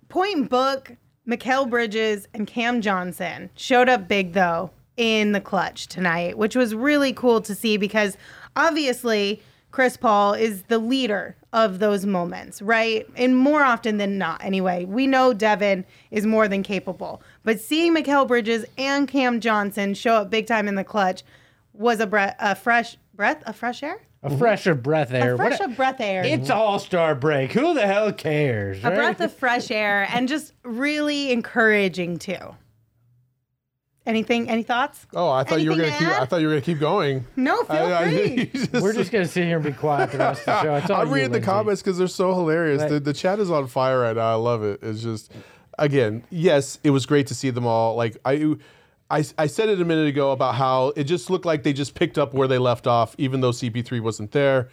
[SPEAKER 2] Point Book, Mikal Bridges, and Cam Johnson showed up big though in the clutch tonight, which was really cool to see because obviously Chris Paul is the leader of those moments, right? And more often than not, anyway. We know Devin is more than capable, but seeing Mikal Bridges and Cam Johnson show up big time in the clutch was a breath, a fresh breath, a fresh air,
[SPEAKER 3] A fresher breath air.
[SPEAKER 2] a fresh
[SPEAKER 3] What-
[SPEAKER 2] of breath air.
[SPEAKER 3] It's All Star break. Who the hell cares?
[SPEAKER 2] a
[SPEAKER 3] right?
[SPEAKER 2] breath of fresh air and just really encouraging too. Anything? Any thoughts?
[SPEAKER 4] Oh, I thought you were gonna
[SPEAKER 2] to
[SPEAKER 4] keep.
[SPEAKER 2] add?
[SPEAKER 4] I thought you were gonna keep going.
[SPEAKER 2] No, feel
[SPEAKER 4] I- I-
[SPEAKER 2] free.
[SPEAKER 4] you just-
[SPEAKER 3] We're just gonna sit here and be quiet the rest of the show.
[SPEAKER 4] I'm
[SPEAKER 3] you,
[SPEAKER 4] reading the
[SPEAKER 3] Lindsay.
[SPEAKER 4] comments because they're so hilarious.
[SPEAKER 3] Right.
[SPEAKER 4] The, the chat is on fire right now. I love it. It's just, again, yes, it was great to see them all. Like I, I, I said it a minute ago about how it just looked like they just picked up where they left off, even though CP3 wasn't there.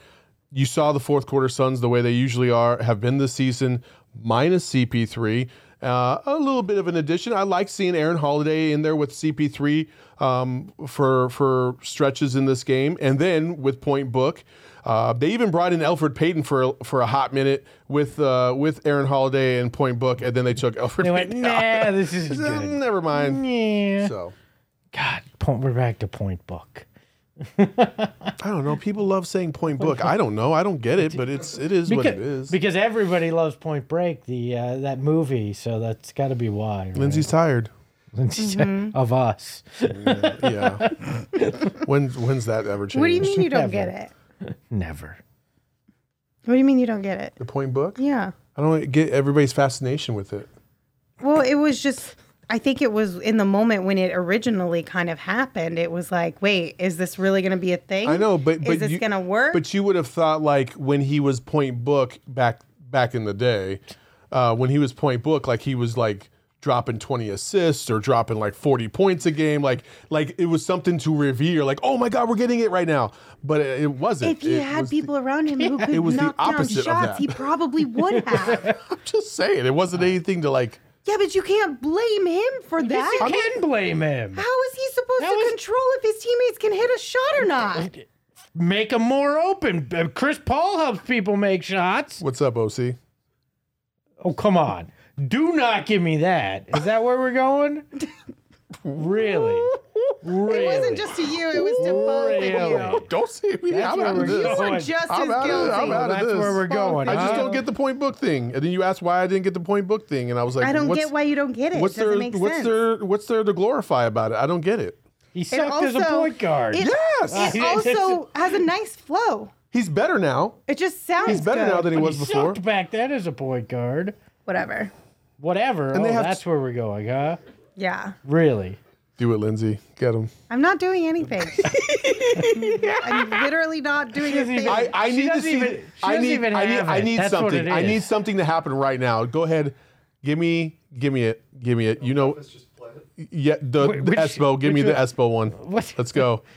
[SPEAKER 4] You saw the fourth quarter Suns the way they usually are, have been this season, minus CP3. Uh, a little bit of an addition. I like seeing Aaron Holiday in there with CP3 um, for for stretches in this game, and then with Point Book. Uh, they even brought in Elfrid Payton for for a hot minute with uh, with Aaron Holiday and Point Book, and then they took Elfrid
[SPEAKER 3] They went,
[SPEAKER 4] Payton.
[SPEAKER 3] nah, this is good.
[SPEAKER 4] Never mind.
[SPEAKER 3] Yeah.
[SPEAKER 4] So
[SPEAKER 3] God, point, we're back to point book.
[SPEAKER 4] I don't know. People love saying Point Book. I don't know. I don't get it, but it's it is what
[SPEAKER 3] Because,
[SPEAKER 4] it is.
[SPEAKER 3] because everybody loves Point Break, the uh, that movie, so that's got to be why. Right?
[SPEAKER 4] Lindsay's tired.
[SPEAKER 3] Lindsay's
[SPEAKER 2] Mm-hmm.
[SPEAKER 3] of us.
[SPEAKER 4] Yeah. when when's that ever changed?
[SPEAKER 2] What do you mean you don't get it?
[SPEAKER 3] Never.
[SPEAKER 2] What do you mean you don't get it?
[SPEAKER 4] The Point Book?
[SPEAKER 2] Yeah.
[SPEAKER 4] I don't get everybody's fascination with it.
[SPEAKER 2] Well, it was just. I think it was in the moment when it originally kind of happened. It was like, wait, is this really going to be a thing?
[SPEAKER 4] I know, but but
[SPEAKER 2] is this going to work?
[SPEAKER 4] But you would have thought like when he was Point Book back back in the day, uh, when he was Point Book, like he was like dropping 20 assists or dropping like 40 points a game like like it was something to revere like oh my god we're getting it right now but it, it wasn't
[SPEAKER 2] if he
[SPEAKER 4] It
[SPEAKER 2] had people around him who could
[SPEAKER 4] It was the
[SPEAKER 2] knock down shots, he probably would have.
[SPEAKER 4] I'm just saying it wasn't anything to like
[SPEAKER 2] yeah, but you can't blame him for
[SPEAKER 3] Yes,
[SPEAKER 2] that.
[SPEAKER 3] you can blame him.
[SPEAKER 2] How is he supposed
[SPEAKER 3] That
[SPEAKER 2] to
[SPEAKER 3] was-
[SPEAKER 2] control if his teammates can hit a shot or not?
[SPEAKER 3] Make him more open. Uh, Chris Paul helps people make shots.
[SPEAKER 4] what's up OC
[SPEAKER 3] Oh, come on. Do not give me that. Is that where we're going? Really? Really?
[SPEAKER 2] It wasn't just to you; it was to both of you.
[SPEAKER 4] don't say me
[SPEAKER 3] That's
[SPEAKER 4] I'm
[SPEAKER 3] where
[SPEAKER 4] out
[SPEAKER 3] we're
[SPEAKER 4] of this
[SPEAKER 3] going.
[SPEAKER 2] You were just
[SPEAKER 4] I'm
[SPEAKER 2] as
[SPEAKER 4] out of
[SPEAKER 2] guilty.
[SPEAKER 4] I'm out of
[SPEAKER 3] That's
[SPEAKER 4] this.
[SPEAKER 3] where we're going.
[SPEAKER 4] I just
[SPEAKER 3] huh?
[SPEAKER 4] don't get the point book thing. And then you ask why I didn't get the point book thing, and I was like,
[SPEAKER 2] I don't
[SPEAKER 4] what's,
[SPEAKER 2] get why you don't get it.
[SPEAKER 4] What's
[SPEAKER 2] it doesn't
[SPEAKER 4] there?
[SPEAKER 2] make
[SPEAKER 4] What's
[SPEAKER 2] sense.
[SPEAKER 4] there? What's there to glorify about it? I don't get it.
[SPEAKER 3] He
[SPEAKER 2] It
[SPEAKER 3] sucked as a
[SPEAKER 2] also-
[SPEAKER 3] point guard.
[SPEAKER 2] It,
[SPEAKER 4] Yes.
[SPEAKER 2] it also has a nice flow.
[SPEAKER 4] He's better now.
[SPEAKER 2] It just sounds
[SPEAKER 4] He's better
[SPEAKER 2] good.
[SPEAKER 4] now than he
[SPEAKER 3] But
[SPEAKER 4] was
[SPEAKER 3] he
[SPEAKER 4] before.
[SPEAKER 3] sucked back then as a point guard.
[SPEAKER 2] Whatever.
[SPEAKER 3] Whatever.
[SPEAKER 4] And they
[SPEAKER 3] oh,
[SPEAKER 4] have
[SPEAKER 3] that's
[SPEAKER 4] t-
[SPEAKER 3] where we're going, huh?
[SPEAKER 2] Yeah.
[SPEAKER 3] Really?
[SPEAKER 4] Do it, Lindsay. Get him.
[SPEAKER 2] I'm not doing anything. I'm literally not doing a thing.
[SPEAKER 4] I, I
[SPEAKER 3] She
[SPEAKER 4] need to
[SPEAKER 3] doesn't
[SPEAKER 4] see.
[SPEAKER 3] even- she
[SPEAKER 4] I
[SPEAKER 3] doesn't
[SPEAKER 4] need.
[SPEAKER 3] even
[SPEAKER 4] I need.
[SPEAKER 3] have
[SPEAKER 4] I
[SPEAKER 3] it.
[SPEAKER 4] need
[SPEAKER 3] That's what
[SPEAKER 4] something.
[SPEAKER 3] it
[SPEAKER 4] I need something to happen right now. Go ahead. Give me. Give me it. Give me it. You know. Yeah. The,
[SPEAKER 3] Wh-
[SPEAKER 4] the
[SPEAKER 3] which-
[SPEAKER 4] Espo. Give me
[SPEAKER 3] which
[SPEAKER 4] the
[SPEAKER 3] one?
[SPEAKER 4] Espo one.
[SPEAKER 3] What?
[SPEAKER 4] Let's go.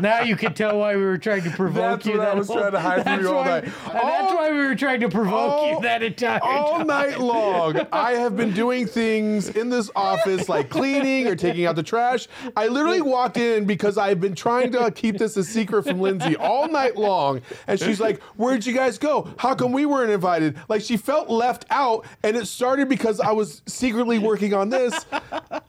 [SPEAKER 3] now you can tell why we were trying to provoke
[SPEAKER 4] That's
[SPEAKER 3] you.
[SPEAKER 4] what I
[SPEAKER 3] that
[SPEAKER 4] was
[SPEAKER 3] whole-
[SPEAKER 4] trying to hide from you all
[SPEAKER 3] why-
[SPEAKER 4] night.
[SPEAKER 3] And that's why we were trying to provoke
[SPEAKER 4] all-
[SPEAKER 3] you that entire
[SPEAKER 4] all
[SPEAKER 3] time.
[SPEAKER 4] night long. I have been doing things in this office like cleaning or taking out the trash. I literally walked in because I've been trying to keep this a secret from Lindsay all night long. And she's like, Where'd you guys go? How come we weren't invited? Like she felt left out. And it started because I was secretly working on this.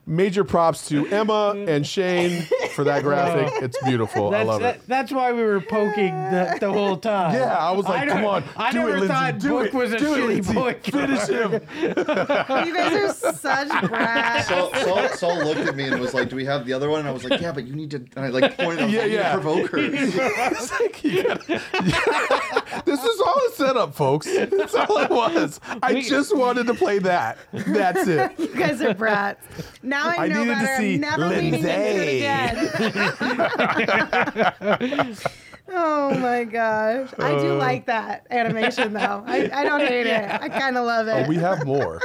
[SPEAKER 4] Major props to Emma and Shane for that graphic. It's beautiful. I
[SPEAKER 3] That's,
[SPEAKER 4] love
[SPEAKER 3] that,
[SPEAKER 4] it.
[SPEAKER 3] that's why we were poking the, the whole time.
[SPEAKER 4] Yeah, I was like,
[SPEAKER 3] don't-
[SPEAKER 4] come on,
[SPEAKER 3] I
[SPEAKER 4] do
[SPEAKER 3] never
[SPEAKER 4] it, Lindsay,
[SPEAKER 3] thought
[SPEAKER 4] do
[SPEAKER 3] Book
[SPEAKER 4] it,
[SPEAKER 3] was a
[SPEAKER 4] do it,
[SPEAKER 3] shitty
[SPEAKER 4] Lindsay.
[SPEAKER 3] boy.
[SPEAKER 4] Finish him.
[SPEAKER 2] you guys are such brats.
[SPEAKER 5] Saul, Saul, Saul looked at me and was like, "Do we have the other one?" And I was like, "Yeah, but you need to." And I like pointed. I was
[SPEAKER 4] Yeah,
[SPEAKER 5] like, "You
[SPEAKER 4] yeah.
[SPEAKER 5] provoke her."
[SPEAKER 4] It's like, you gotta- this is all a setup, folks. That's all it was. I just wanted to play that. That's it.
[SPEAKER 2] You guys are brats. Now I
[SPEAKER 4] I
[SPEAKER 2] know
[SPEAKER 4] needed to
[SPEAKER 2] better.
[SPEAKER 4] see
[SPEAKER 2] I'm never leaning into
[SPEAKER 4] Lindsay.
[SPEAKER 2] it again. Oh my gosh. I do like that animation though. I, I don't hate it. I kind of love it.
[SPEAKER 4] We have more.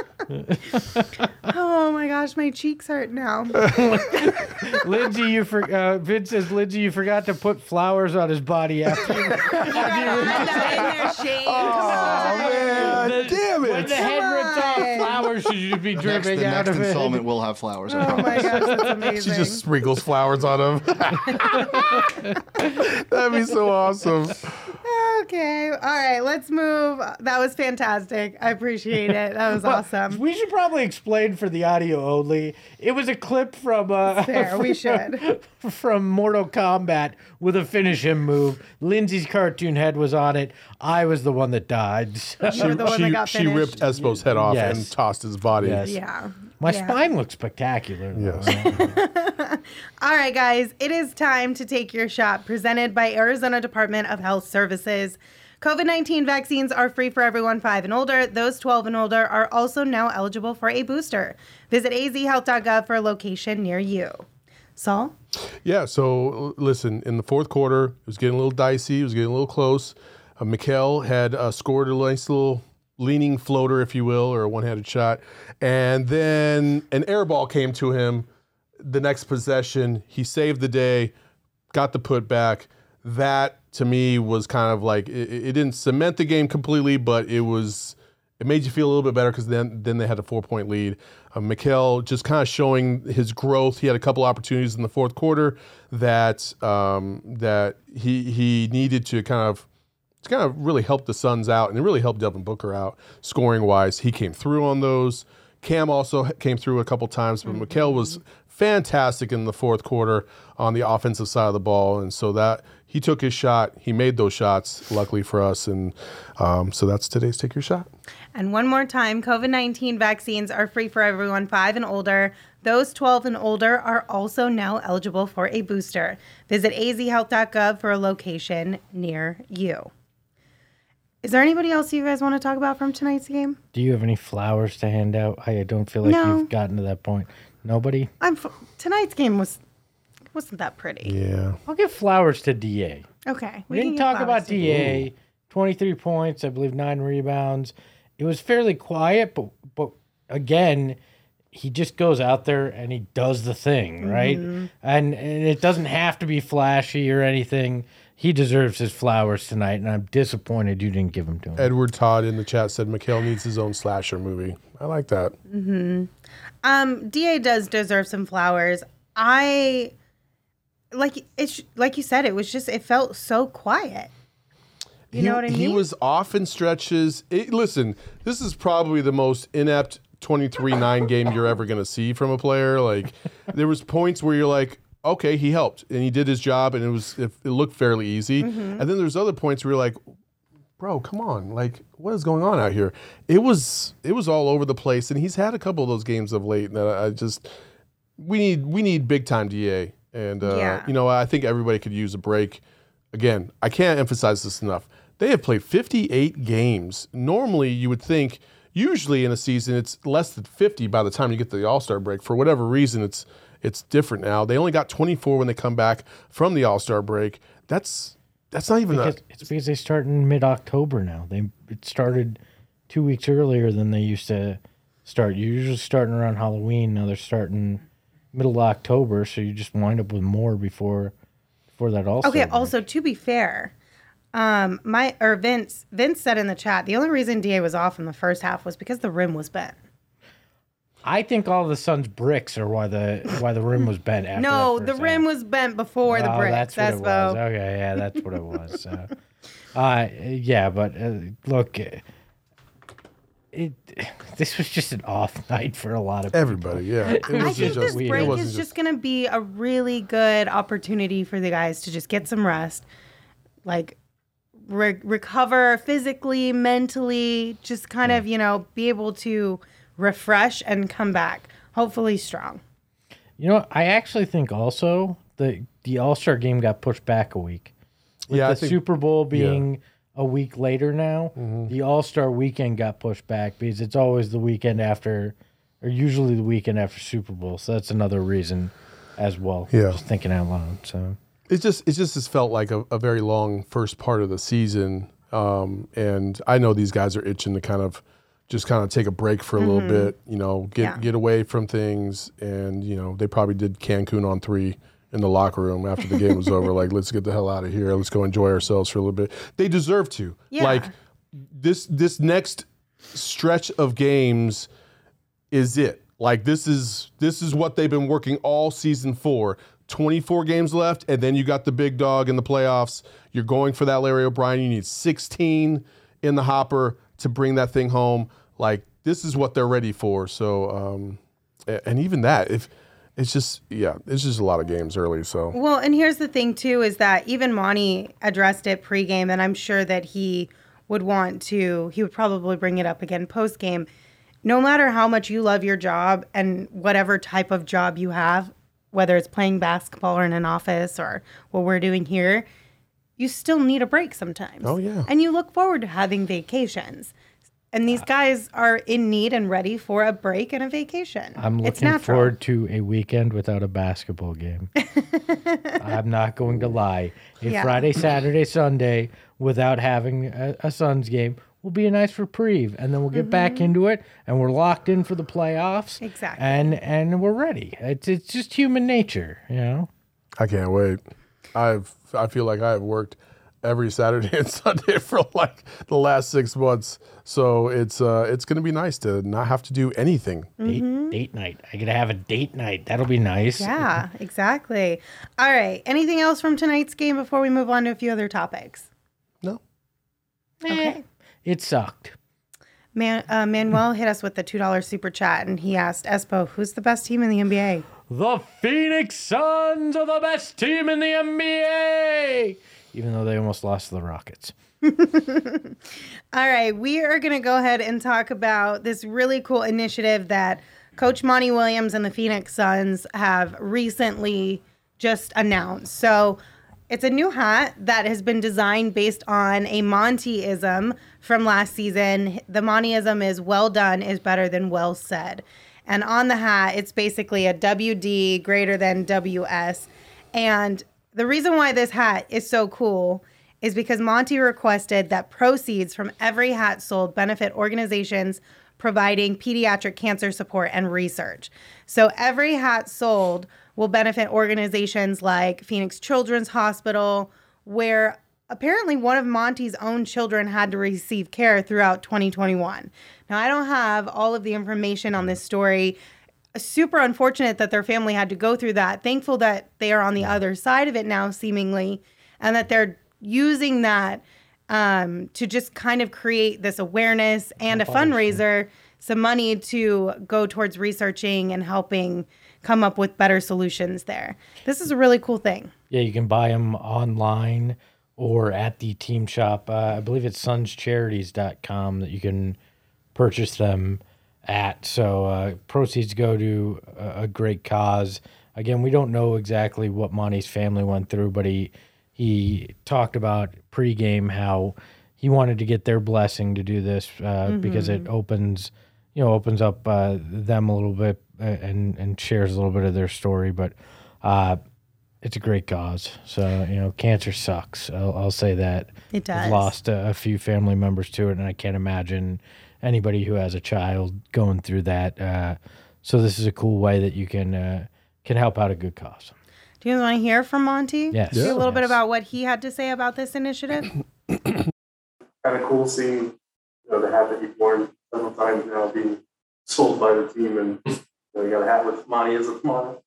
[SPEAKER 2] oh my gosh, my cheeks hurt now.
[SPEAKER 3] Lindsay, you for, uh, Vince says, Lindsay, you forgot to put flowers on his body after.
[SPEAKER 2] You gotta that in there, Shane.
[SPEAKER 4] Oh
[SPEAKER 2] on.
[SPEAKER 4] man, damn
[SPEAKER 3] when the
[SPEAKER 4] it!
[SPEAKER 3] head rips off,
[SPEAKER 2] on.
[SPEAKER 3] Flowers should you be
[SPEAKER 5] next,
[SPEAKER 3] dripping
[SPEAKER 5] the
[SPEAKER 3] out
[SPEAKER 5] next
[SPEAKER 3] of it.
[SPEAKER 5] installment will have flowers. I
[SPEAKER 2] Oh
[SPEAKER 5] promise.
[SPEAKER 2] my gosh, that's amazing.
[SPEAKER 4] She just sprinkles flowers on him. That'd be so awesome.
[SPEAKER 2] Okay. All right, let's move. That was fantastic. I appreciate it. That was awesome.
[SPEAKER 3] We should probably explain for the audio only. It was a clip from uh,
[SPEAKER 2] Fair, we should.
[SPEAKER 3] from Mortal Kombat with a finish him move. Lindsay's cartoon head was on it. I was the one that died.
[SPEAKER 2] You were the one that
[SPEAKER 4] she,
[SPEAKER 2] got
[SPEAKER 4] she ripped Espo's head off
[SPEAKER 3] Yes.
[SPEAKER 4] and tossed his body.
[SPEAKER 3] Yes.
[SPEAKER 2] Yeah.
[SPEAKER 3] My
[SPEAKER 2] Yeah.
[SPEAKER 3] spine looks spectacular.
[SPEAKER 4] Yes.
[SPEAKER 2] All right, guys, it is time to take your shot, presented by Arizona Department of Health Services. COVID 19 vaccines are free for everyone 5 and older. Those 12 and older are also now eligible for a booster. Visit azhealth.gov for a location near you. Saul?
[SPEAKER 4] Yeah. So listen, in the fourth quarter, it was getting a little dicey. It was getting a little close. Uh, Mikal had uh, scored a nice little leaning floater, if you will, or a one-handed shot, and then an air ball came to him. The next possession, he saved the day, got the putback. That to me was kind of like it, it didn't cement the game completely, but it was it made you feel a little bit better because then then they had a four point lead. Uh, just kind of showing his growth. He had a couple opportunities in the fourth quarter that um, that he he needed to kind of to kind of really helped the Suns out and it really helped Devin Booker out scoring wise. He came through on those. Cam also came through a couple times, but Mikal was fantastic in the fourth quarter on the offensive side of the ball, and so that he took his shot. He made those shots, luckily for us, and um, so that's today's take your shot.
[SPEAKER 2] And one more time, COVID 19 vaccines are free for everyone five and older. Those 12 and older are also now eligible for a booster. Visit azhealth.gov for a location near you. Is there anybody else you guys want to talk about from tonight's game?
[SPEAKER 3] Do you have any flowers to hand out? I don't feel like
[SPEAKER 2] No.
[SPEAKER 3] you've gotten to that point. Nobody?
[SPEAKER 2] I'm f- tonight's game was wasn't that pretty.
[SPEAKER 4] Yeah.
[SPEAKER 3] I'll give flowers to DA.
[SPEAKER 2] Okay,
[SPEAKER 3] We,
[SPEAKER 2] can
[SPEAKER 3] didn't
[SPEAKER 2] give
[SPEAKER 3] talk
[SPEAKER 2] flowers
[SPEAKER 3] about
[SPEAKER 2] to-
[SPEAKER 3] DA. 23 points, I believe nine rebounds. It was fairly quiet, but but again, he just goes out there and he does the thing, right?
[SPEAKER 2] Mm-hmm.
[SPEAKER 3] And and it doesn't have to be flashy or anything. He deserves his flowers tonight, and I'm disappointed you didn't give them to him.
[SPEAKER 4] Edward Todd in the chat said Mikal needs his own slasher movie. I like that.
[SPEAKER 2] Um, Da does deserve some flowers. I like it's like you said. It was just it felt so quiet. You
[SPEAKER 4] he,
[SPEAKER 2] know what I mean?
[SPEAKER 4] He was off in stretches. It, listen, this is probably the most inept 23-9 game you're ever going to see from a player. Like there was points where you're like, okay, he helped and he did his job and it was it, it looked fairly easy.
[SPEAKER 2] Mm-hmm.
[SPEAKER 4] And then there's other points where you're like, bro, come on, like what is going on out here? It was it was all over the place, and he's had a couple of those games of late that I just we need we need big time Da, and uh,
[SPEAKER 2] Yeah.
[SPEAKER 4] you know I think everybody could use a break. Again, I can't emphasize this enough. They have played 58 games. Normally, you would think. Usually in a season, it's less than 50 by the time you get to the All Star break. For whatever reason, it's it's different now. They only got 24 when they come back from the All Star break. That's that's not even a,
[SPEAKER 3] it's because they start in mid October now. They it started two weeks earlier than they used to start. You're usually starting around Halloween. Now they're starting middle of October, so you just wind up with more before before that all.
[SPEAKER 2] Okay. Also, to be fair, um, my or Vince Vince said in the chat the only reason Da was off in the first half was because the rim was bent.
[SPEAKER 3] I think all the Suns' bricks are why the why the rim was bent. After
[SPEAKER 2] No, the rim
[SPEAKER 3] half.
[SPEAKER 2] was bent before the bricks.
[SPEAKER 3] That's what it was. Okay, yeah, that's what it was. So, uh, yeah, but uh, look, uh, it this was just an off night for a lot of people.
[SPEAKER 4] everybody. Yeah, it
[SPEAKER 2] I
[SPEAKER 4] wasn't
[SPEAKER 2] think
[SPEAKER 4] just
[SPEAKER 2] this
[SPEAKER 4] me. It
[SPEAKER 2] break is just going to be a really good opportunity for the guys to just get some rest, like re- recover physically, mentally, just kind of, you know, be able to refresh and come back, hopefully strong.
[SPEAKER 3] You know, I actually think also the the All Star game got pushed back a week. With
[SPEAKER 4] Yeah,
[SPEAKER 3] the
[SPEAKER 4] think-
[SPEAKER 3] Super Bowl being a week later now,
[SPEAKER 4] Mm-hmm.
[SPEAKER 3] the All Star weekend got pushed back because it's always the weekend after, or usually the weekend after Super Bowl. So that's another reason as well.
[SPEAKER 4] Yeah.
[SPEAKER 3] just thinking out loud. So
[SPEAKER 4] It just it just has felt like a, a very long first part of the season, um, and I know these guys are itching to kind of just kind of take a break for a little mm-hmm. bit, you know, get
[SPEAKER 2] Yeah.
[SPEAKER 4] get away from things, and you know they probably did Cancun on three in the locker room after the game was over. Like, let's get the hell out of here. Let's go enjoy ourselves for a little bit. They deserve to.
[SPEAKER 2] Yeah.
[SPEAKER 4] Like this this next stretch of games is it. Like this is this is what they've been working all season for. 24 games left, and then you got the big dog in the playoffs. You're going for that Larry O'Brien. You need 16 in the hopper to bring that thing home. Like this is what they're ready for. So, um, and even that, if it's just yeah, it's just a lot of games early. So
[SPEAKER 2] Well, and here's the thing too is that even Monty addressed it pregame, and I'm sure that he would want to. He would probably bring it up again postgame. No matter how much you love your job and whatever type of job you have, whether it's playing basketball or in an office or what we're doing here, you still need a break sometimes.
[SPEAKER 4] Oh, yeah.
[SPEAKER 2] And you look forward to having vacations. And these guys are in need and ready for a break and a vacation.
[SPEAKER 3] I'm looking
[SPEAKER 2] natural.
[SPEAKER 3] forward to a weekend without a basketball game. I'm not going to lie. A
[SPEAKER 2] Yeah.
[SPEAKER 3] Friday, Saturday, Sunday without having a, a Suns game will be a nice reprieve, and then we'll get back into it, and we're locked in for the playoffs.
[SPEAKER 2] Mm-hmm. Exactly.
[SPEAKER 3] And and we're ready. It's it's just human nature, you know.
[SPEAKER 4] I can't wait. I've I feel like I have worked every Saturday and Sunday for like the last six months. So it's uh it's gonna be nice to not have to do anything.
[SPEAKER 3] Date, date night. I gotta have a date night. That'll be nice.
[SPEAKER 2] Mm-hmm. Yeah, exactly. All right. Anything else from tonight's game before we move on to a few other topics?
[SPEAKER 4] No.
[SPEAKER 3] Eh, It sucked.
[SPEAKER 2] Man, uh, Manuel hit us with the $2 super chat and he asked Espo, who's the best team in the NBA?
[SPEAKER 3] The Phoenix Suns are the best team in the NBA. Even though they almost lost to the Rockets.
[SPEAKER 2] All right, we are going to go ahead and talk about this really cool initiative that Coach Monty Williams and the Phoenix Suns have recently just announced. So, it's a new hat that has been designed based on a Montyism from last season. The Montyism is well done is better than well said. And on the hat, it's basically a WD greater than WS. And the reason why this hat is so cool is because Monty requested that proceeds from every hat sold benefit organizations providing pediatric cancer support and research. So every hat sold will benefit organizations like Phoenix Children's Hospital, where apparently one of Monty's own children had to receive care throughout 2021. Now, I don't have all of the information on this story. Super unfortunate that their family had to go through that. Thankful that they are on the other side of it now, seemingly, and that they're using that um, to just kind of create this awareness and a fundraiser, some money to go towards researching and helping come up with better solutions there. This is a really cool thing.
[SPEAKER 3] Yeah, you can buy them online or at the team shop. Uh, I believe it's sunscharities.com that you can purchase them at. So uh, proceeds go to a, a great cause. Again, we don't know exactly what Monty's family went through, but he he talked about pregame how he wanted to get their blessing to do this uh, because it opens you know opens up uh, them a little bit uh, and and shares a little bit of their story, but. It's a great cause. So you know, cancer sucks. I'll, I'll say that.
[SPEAKER 2] It does.
[SPEAKER 3] I've
[SPEAKER 2] does.
[SPEAKER 3] lost a, a few family members to it, and I can't imagine anybody who has a child going through that. Uh, so this is a cool way that you can uh, can help out a good cause.
[SPEAKER 2] Do you guys want to hear from Monty?
[SPEAKER 3] Yes.
[SPEAKER 2] See a little bit about what he had to say about this initiative?
[SPEAKER 6] kind of cool seeing you know, the hat that you've worn several times now being sold by the team, and you, know, you got a hat with Monty as a smile.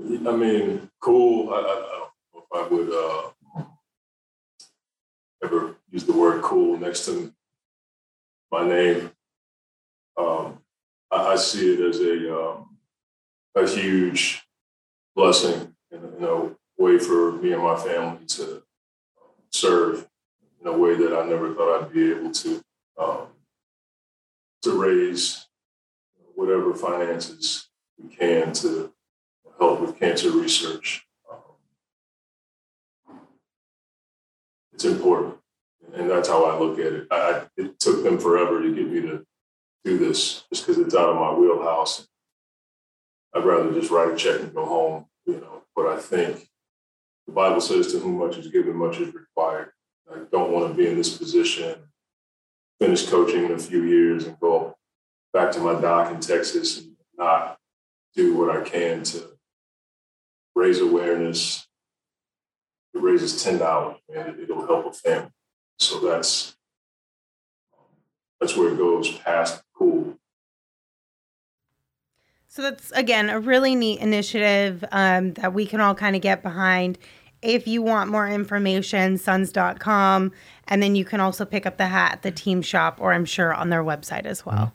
[SPEAKER 7] I mean, cool. I, I, I don't know if I would uh, ever use the word cool next to my name. Um, I, I see it as a um, a huge blessing and you know way for me and my family to serve in a way that I never thought I'd be able to um, to raise whatever finances we can to help with cancer research. Um, it's important, and that's how I look at it. I, it took them forever to get me to do this, just because it's out of my wheelhouse. I'd rather just write a check and go home, you know. But I think the Bible says, "To whom much is given, much is required." I don't want to be in this position, finish coaching in a few years, and go back to my doc in Texas and not do what I can to raise awareness. It raises ten dollars, man. It, will help a family. So that's that's where it goes past cool.
[SPEAKER 2] So that's again a really neat initiative um, that we can all kind of get behind. If you want more information, suns.com. And then you can also pick up the hat at the team shop or I'm sure on their website as well.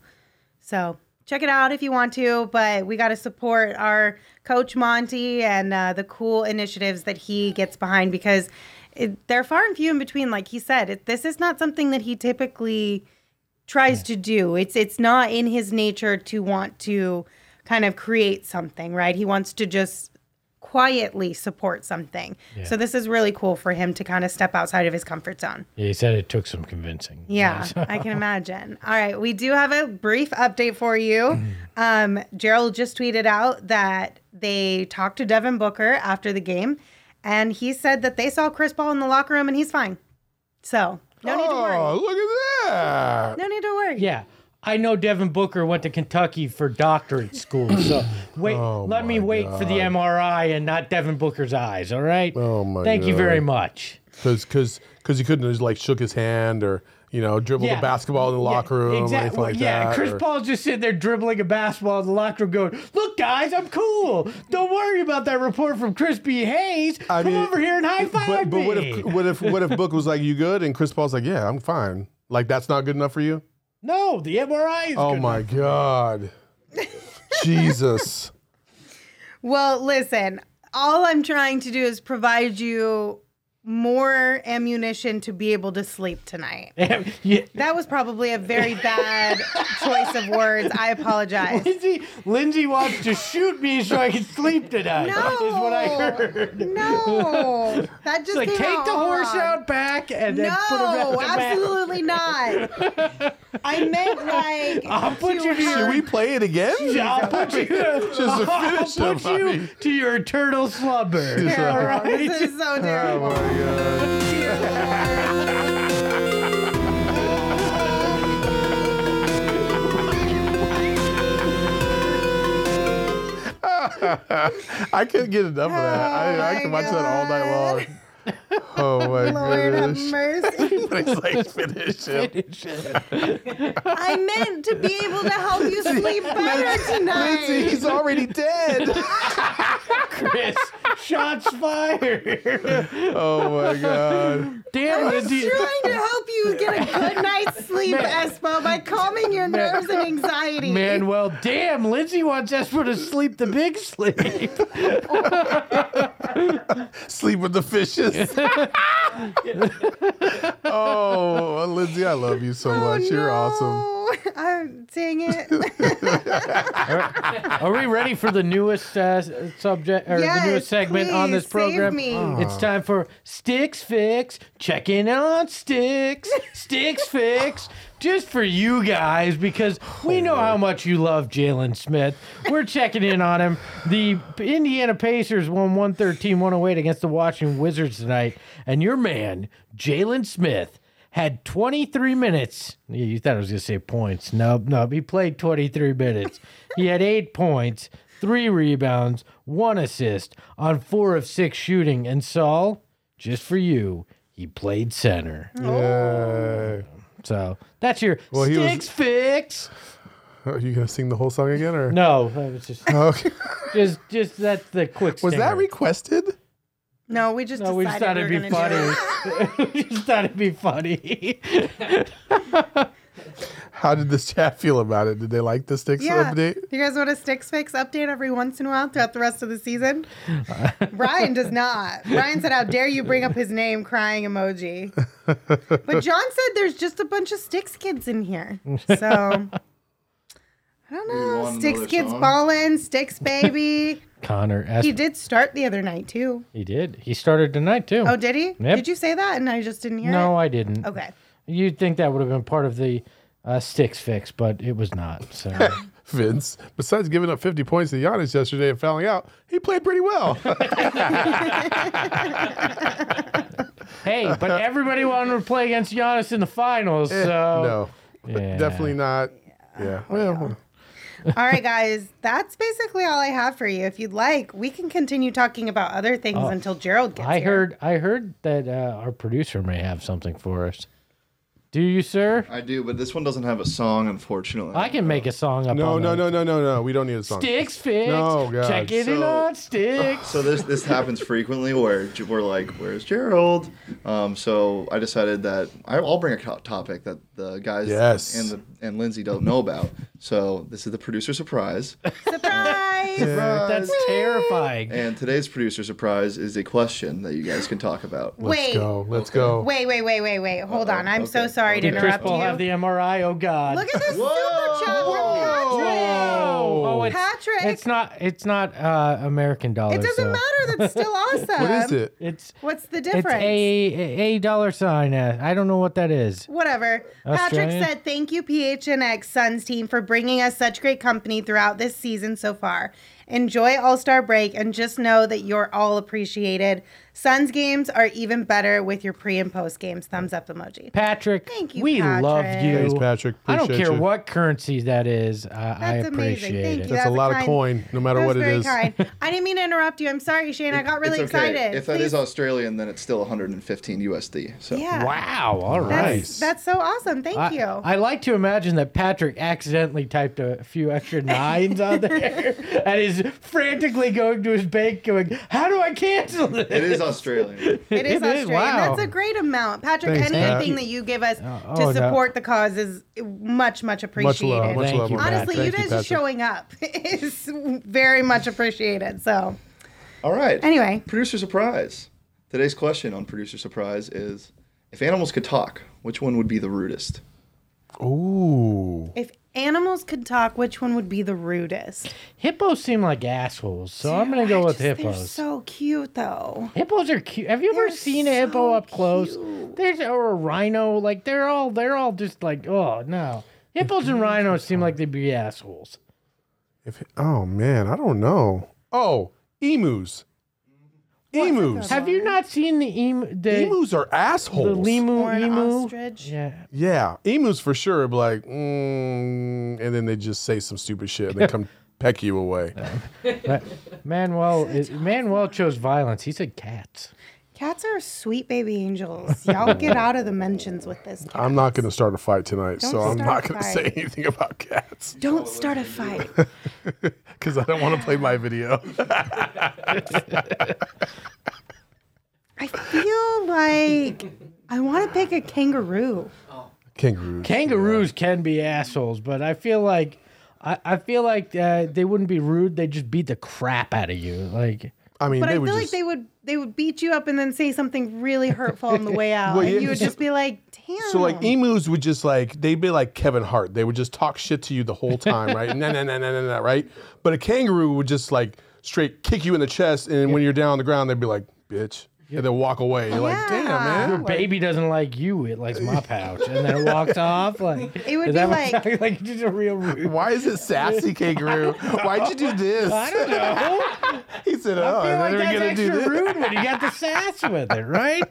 [SPEAKER 2] So check it out if you want to. But we got to support our coach Monty and uh, the cool initiatives that he gets behind because it, they're far and few in between. Like he said, it, this is not something that he typically tries to do. It's it's not in his nature to want to kind of create something, right? He wants to just quietly support something. So this is really cool for him to kind of step outside of his comfort zone.
[SPEAKER 3] Yeah, he said it took some convincing.
[SPEAKER 2] Yeah, I can imagine. All right, we do have a brief update for you. Um, Gerald just tweeted out that they talked to Devin Booker after the game, and he said that they saw Chris Paul in the locker room and he's fine. So no need to
[SPEAKER 4] Oh,
[SPEAKER 2] worry.
[SPEAKER 4] look at that.
[SPEAKER 2] No need to worry.
[SPEAKER 3] Yeah. I know Devin Booker went to Kentucky for doctorate school, so wait.
[SPEAKER 4] Oh
[SPEAKER 3] let me
[SPEAKER 4] my
[SPEAKER 3] wait for the MRI and not Devin Booker's eyes. All right.
[SPEAKER 4] Oh my God.
[SPEAKER 3] Thank you very much.
[SPEAKER 4] Because because because he couldn't have just like shook his hand or you know dribbled the basketball in the locker room or anything
[SPEAKER 3] exactly.
[SPEAKER 4] like
[SPEAKER 3] yeah,
[SPEAKER 4] that.
[SPEAKER 3] Chris
[SPEAKER 4] or-
[SPEAKER 3] Paul's just sitting there dribbling a basketball in the locker room, going, "Look, guys, I'm cool. Don't worry about that report from Crispy Hayes.
[SPEAKER 4] I
[SPEAKER 3] Come
[SPEAKER 4] mean,
[SPEAKER 3] over here and high five
[SPEAKER 4] But, but
[SPEAKER 3] me."
[SPEAKER 4] what if what if what if Book was like you good and Chris Paul's like yeah I'm fine like that's not good enough for you.
[SPEAKER 3] no, the MRI is
[SPEAKER 4] Oh
[SPEAKER 3] good
[SPEAKER 4] my god, Jesus.
[SPEAKER 2] Well, listen, all I'm trying to do is provide you more ammunition to be able to sleep tonight.
[SPEAKER 3] yeah.
[SPEAKER 2] That was probably a very bad choice of words. I apologize.
[SPEAKER 3] Lindsay, Lindsay wants to shoot me so I can sleep tonight.
[SPEAKER 2] No,
[SPEAKER 3] Is what I heard.
[SPEAKER 2] No, that just
[SPEAKER 3] Like,
[SPEAKER 2] came
[SPEAKER 3] take
[SPEAKER 2] out
[SPEAKER 3] the horse
[SPEAKER 2] wrong.
[SPEAKER 3] out back and then put him
[SPEAKER 2] No,
[SPEAKER 3] back.
[SPEAKER 2] absolutely not. I meant like
[SPEAKER 3] I'll put you to
[SPEAKER 2] her-
[SPEAKER 4] Should we play it again?
[SPEAKER 3] I'll put you,
[SPEAKER 4] Just to
[SPEAKER 3] I'll
[SPEAKER 4] finish
[SPEAKER 3] put
[SPEAKER 4] him, I
[SPEAKER 3] you
[SPEAKER 4] mean.
[SPEAKER 3] to your eternal slumber.
[SPEAKER 2] Terrible.
[SPEAKER 3] All right?
[SPEAKER 2] This is so
[SPEAKER 4] Oh
[SPEAKER 2] terrible.
[SPEAKER 4] my god. I couldn't get enough of that. I, I
[SPEAKER 2] my
[SPEAKER 4] can watch that all night long. Oh my
[SPEAKER 2] Lord have
[SPEAKER 4] goodness.
[SPEAKER 2] mercy.
[SPEAKER 4] But he's like, finish him.
[SPEAKER 2] I meant to be able to help you sleep better tonight.
[SPEAKER 4] Lindsay, he's already dead.
[SPEAKER 3] Chris, shots fired.
[SPEAKER 4] Oh my god.
[SPEAKER 3] Damn,
[SPEAKER 2] I was
[SPEAKER 3] Lindsay.
[SPEAKER 2] trying to help you get a good night's sleep, Espo, by calming your nerves and anxiety.
[SPEAKER 3] Man, well, damn, Lindsay wants Espo to sleep the big sleep.
[SPEAKER 4] Sleep with the fishes. oh, Lindsay, I love you so much. You're awesome.
[SPEAKER 2] awesome. I'm dang it.
[SPEAKER 3] Are we ready for the newest uh, subject or the
[SPEAKER 2] Yes,
[SPEAKER 3] newest segment on this
[SPEAKER 2] please,
[SPEAKER 3] program?
[SPEAKER 2] save me.
[SPEAKER 3] It's time for Sticks Fix. Check in on Sticks. Sticks Fix. Just for you guys, because we oh, know how much you love Jalen Smith. We're checking in on him. The Indiana Pacers won 113 108 against the Washington Wizards tonight. And your man, Jalen Smith, had 23 minutes. Yeah, You thought I was going to say points. Nope, nope. He played 23 minutes. He had eight points, three rebounds, one assist on four of six shooting. And Saul, just for you, he played center.
[SPEAKER 4] Yay.
[SPEAKER 3] So that's your
[SPEAKER 4] Well, he was-
[SPEAKER 3] sticks fix.
[SPEAKER 4] Are you gonna sing the whole song again, or
[SPEAKER 3] No, that was just, oh,
[SPEAKER 4] Okay.
[SPEAKER 3] just, just that's the quick.
[SPEAKER 4] Was that
[SPEAKER 3] stinger.
[SPEAKER 4] requested?
[SPEAKER 2] No, we just
[SPEAKER 3] No, we just thought
[SPEAKER 2] decided
[SPEAKER 3] it'd
[SPEAKER 2] we
[SPEAKER 3] be
[SPEAKER 2] gonna do
[SPEAKER 3] funny. we just thought it'd be funny.
[SPEAKER 4] How did this chat feel about it? Did they like the sticks
[SPEAKER 2] Yeah.
[SPEAKER 4] update?
[SPEAKER 2] You guys want a Sticks Fix update every once in a while throughout the rest of the season? Brian does not. Brian said, How dare you bring up his name, crying emoji. But John said there's just a bunch of Sticks kids in here. So I don't know.
[SPEAKER 5] want
[SPEAKER 2] Sticks kids
[SPEAKER 5] song?
[SPEAKER 2] ballin', Sticks baby.
[SPEAKER 3] Connor asked.
[SPEAKER 2] he
[SPEAKER 3] He,
[SPEAKER 2] did start the other night too.
[SPEAKER 3] He did. He started tonight too.
[SPEAKER 2] Oh, did he?
[SPEAKER 3] Yep.
[SPEAKER 2] Did you say that? And I just didn't hear it?
[SPEAKER 3] no,
[SPEAKER 2] it?
[SPEAKER 3] I didn't.
[SPEAKER 2] Okay.
[SPEAKER 3] You'd think that would have been part of the uh, sticks fix, but it was not. So
[SPEAKER 4] Vince, besides giving up 50 points to Giannis yesterday and fouling out, he played pretty well.
[SPEAKER 3] hey, but everybody wanted to play against Giannis in the finals. So
[SPEAKER 4] no,
[SPEAKER 3] yeah.
[SPEAKER 4] definitely not. Yeah. Well,
[SPEAKER 2] All right, guys. That's basically all I have for you. If you'd like, we can continue talking about other things until Gerald gets
[SPEAKER 3] Oh, I
[SPEAKER 2] here.
[SPEAKER 3] heard. I heard that uh, our producer may have something for us. Do you, sir?
[SPEAKER 5] I do, but this one doesn't have a song, unfortunately.
[SPEAKER 3] I can make a song up.
[SPEAKER 4] no,
[SPEAKER 3] on
[SPEAKER 4] no,
[SPEAKER 3] the
[SPEAKER 4] no, no, no, no. We don't need a song.
[SPEAKER 3] Sticks fix.
[SPEAKER 4] No, God.
[SPEAKER 3] Check it in
[SPEAKER 5] So-
[SPEAKER 3] on sticks.
[SPEAKER 5] So this this happens frequently where J- we're like, "Where's Gerald?" Um, so I decided that I- I'll bring a to- topic that the guys
[SPEAKER 4] Yes.
[SPEAKER 5] and the and Lindsay don't know about. So this is the producer surprise.
[SPEAKER 2] surprise, Surprise!
[SPEAKER 3] That's terrifying.
[SPEAKER 5] and today's producer surprise is a question that you guys can talk about.
[SPEAKER 4] Let's
[SPEAKER 2] Wait.
[SPEAKER 4] go. Let's
[SPEAKER 5] Okay.
[SPEAKER 4] go.
[SPEAKER 2] Wait, wait, wait, wait, wait. Hold on. I'm so
[SPEAKER 5] okay.
[SPEAKER 2] sorry to
[SPEAKER 3] Did Chris
[SPEAKER 2] interrupt
[SPEAKER 3] Paul
[SPEAKER 2] you.
[SPEAKER 3] have the MRI? Oh God.
[SPEAKER 2] Look at this super chat from Patrick.
[SPEAKER 3] No, it's,
[SPEAKER 2] Patrick.
[SPEAKER 3] It's not. It's not uh, American dollars.
[SPEAKER 2] It doesn't
[SPEAKER 3] so
[SPEAKER 2] matter. That's still awesome.
[SPEAKER 4] What is it?
[SPEAKER 3] It's
[SPEAKER 2] What's the
[SPEAKER 3] it's
[SPEAKER 2] difference?
[SPEAKER 3] a a dollar sign. Uh, I don't know what that is.
[SPEAKER 2] Whatever.
[SPEAKER 3] Australia?
[SPEAKER 2] Patrick said, Thank you, PHNX Suns team, for bringing us such great company throughout this season so far. Enjoy All Star break and just know that you're all appreciated. Suns games are even better with your pre and post games. Thumbs up emoji.
[SPEAKER 3] Patrick,
[SPEAKER 2] Thank you,
[SPEAKER 3] we love you.
[SPEAKER 4] Thanks, Patrick.
[SPEAKER 3] I don't care
[SPEAKER 4] you.
[SPEAKER 3] what currency that is. Uh, I
[SPEAKER 2] That's amazing.
[SPEAKER 3] appreciate
[SPEAKER 2] Thank
[SPEAKER 3] it.
[SPEAKER 2] you.
[SPEAKER 4] That's a
[SPEAKER 2] That's
[SPEAKER 4] lot of coin, no matter
[SPEAKER 2] That
[SPEAKER 4] what
[SPEAKER 2] was
[SPEAKER 4] it
[SPEAKER 2] very
[SPEAKER 4] is.
[SPEAKER 2] kind. I didn't mean to interrupt you. I'm sorry, Shane. I got really
[SPEAKER 5] it's okay.
[SPEAKER 2] excited.
[SPEAKER 5] If that
[SPEAKER 2] Please-
[SPEAKER 5] is Australian, then it's still 115 USD. So
[SPEAKER 2] yeah.
[SPEAKER 3] Wow. All right.
[SPEAKER 2] That's, that's so awesome. Thank
[SPEAKER 3] I,
[SPEAKER 2] you.
[SPEAKER 3] I like to imagine that Patrick accidentally typed a few extra nines on there and is frantically going to his bank going, How do I cancel this?
[SPEAKER 5] it is Australian.
[SPEAKER 2] It is
[SPEAKER 3] It is,
[SPEAKER 2] Australian.
[SPEAKER 3] wow.
[SPEAKER 2] That's a great amount. Patrick,
[SPEAKER 4] Thanks, Pat.
[SPEAKER 2] anything that you give us
[SPEAKER 3] oh,
[SPEAKER 2] to
[SPEAKER 3] no.
[SPEAKER 2] support the cause is much, much appreciated.
[SPEAKER 4] Much
[SPEAKER 2] appreciated.
[SPEAKER 4] love. Much
[SPEAKER 3] Thank
[SPEAKER 4] love.
[SPEAKER 3] you,
[SPEAKER 4] on that.
[SPEAKER 2] Honestly, you guys just
[SPEAKER 4] Patrick.
[SPEAKER 2] showing up is very much appreciated. So,
[SPEAKER 5] All right.
[SPEAKER 2] anyway,
[SPEAKER 5] Producer surprise. Today's question on producer surprise is: If animals could talk, which one would be the rudest?
[SPEAKER 4] Ooh.
[SPEAKER 2] if animals could talk, which one would be the rudest?
[SPEAKER 3] Hippos seem like assholes, so I'm going to go
[SPEAKER 2] I
[SPEAKER 3] with
[SPEAKER 2] just- They're
[SPEAKER 3] hippos.
[SPEAKER 2] so cute, though.
[SPEAKER 3] Hippos are cute. Have you ever
[SPEAKER 2] They're
[SPEAKER 3] seen a hippo
[SPEAKER 2] so
[SPEAKER 3] up close?
[SPEAKER 2] cute.
[SPEAKER 3] There's or a rhino. Like they're all they're all just like oh no. Hippos and rhinos seem like they'd be assholes.
[SPEAKER 4] If oh man, I don't know. Oh, emus. Emus.
[SPEAKER 3] Have you not seen the emu? The,
[SPEAKER 4] Emus are
[SPEAKER 3] the
[SPEAKER 4] assholes.
[SPEAKER 3] lemu
[SPEAKER 2] Or an
[SPEAKER 3] emu.
[SPEAKER 2] ostrich.
[SPEAKER 3] Yeah.
[SPEAKER 4] Yeah, emus for sure. Be like, mm, and then they just say some stupid shit and they come peck you away.
[SPEAKER 3] But Manuel is, Manuel chose violence. He said cats.
[SPEAKER 2] Cats are sweet baby angels. Y'all get out of the mentions with this.
[SPEAKER 4] I'm not going to start a fight tonight, so
[SPEAKER 2] Don't
[SPEAKER 4] I'm not going to say anything about cats
[SPEAKER 2] Don't start a fight.
[SPEAKER 4] because I don't want to play my video.
[SPEAKER 2] I feel like I want to pick a kangaroo.
[SPEAKER 4] Kangaroos.
[SPEAKER 3] Kangaroos can be assholes, but I feel like I, I feel like uh, they wouldn't be rude. They'd just beat the crap out of you. Like
[SPEAKER 4] I mean,
[SPEAKER 2] But
[SPEAKER 4] they
[SPEAKER 2] I
[SPEAKER 4] would
[SPEAKER 2] feel like they would they would beat you up and then say something really hurtful on the way out,
[SPEAKER 4] Well,
[SPEAKER 2] and
[SPEAKER 4] yeah,
[SPEAKER 2] you would
[SPEAKER 4] so-
[SPEAKER 2] just be like, "Damn."
[SPEAKER 4] So like emus would just like they'd be like Kevin Hart. They would just talk shit to you the whole time, right? nah, nah, nah, nah, nah, nah, right? But a kangaroo would just like straight kick you in the chest, and when you're down on the ground, they'd be like, "Bitch," and then walk away. You're like, "Damn,
[SPEAKER 2] Yeah.
[SPEAKER 4] man."
[SPEAKER 3] your baby doesn't like you. It likes my pouch, and then it walks off. Like
[SPEAKER 2] It would
[SPEAKER 3] is
[SPEAKER 2] be
[SPEAKER 3] that
[SPEAKER 2] like-
[SPEAKER 3] what- like just a real rude.
[SPEAKER 4] Why is it sassy kangaroo? Why'd you do this?
[SPEAKER 3] I don't know.
[SPEAKER 4] He said, "Oh,
[SPEAKER 3] I feel like
[SPEAKER 4] then we're
[SPEAKER 3] that's
[SPEAKER 4] gonna do
[SPEAKER 3] extra
[SPEAKER 4] this."
[SPEAKER 3] rude when you got the sass with it, right?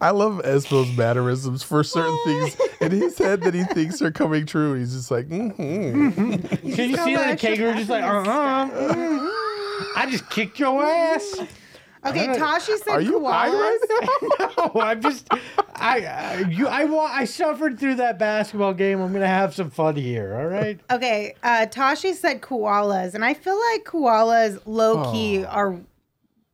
[SPEAKER 4] I love Espo's mannerisms for certain things in his head that he thinks are coming true. He's just like, mm-hmm.
[SPEAKER 3] Can you
[SPEAKER 2] got
[SPEAKER 3] see
[SPEAKER 2] that
[SPEAKER 3] that
[SPEAKER 2] extra
[SPEAKER 3] kangaroo just like, uh
[SPEAKER 2] happiness.
[SPEAKER 3] uh I just kicked your ass.
[SPEAKER 2] okay, Tashi said
[SPEAKER 4] Are you high
[SPEAKER 2] koalas.
[SPEAKER 4] right now?
[SPEAKER 3] No, I'm just, I, I, you, I, wa- I suffered through that basketball game. I'm gonna have some fun here. All right.
[SPEAKER 2] Okay, uh, Tashi said koalas, and I feel like koalas low key are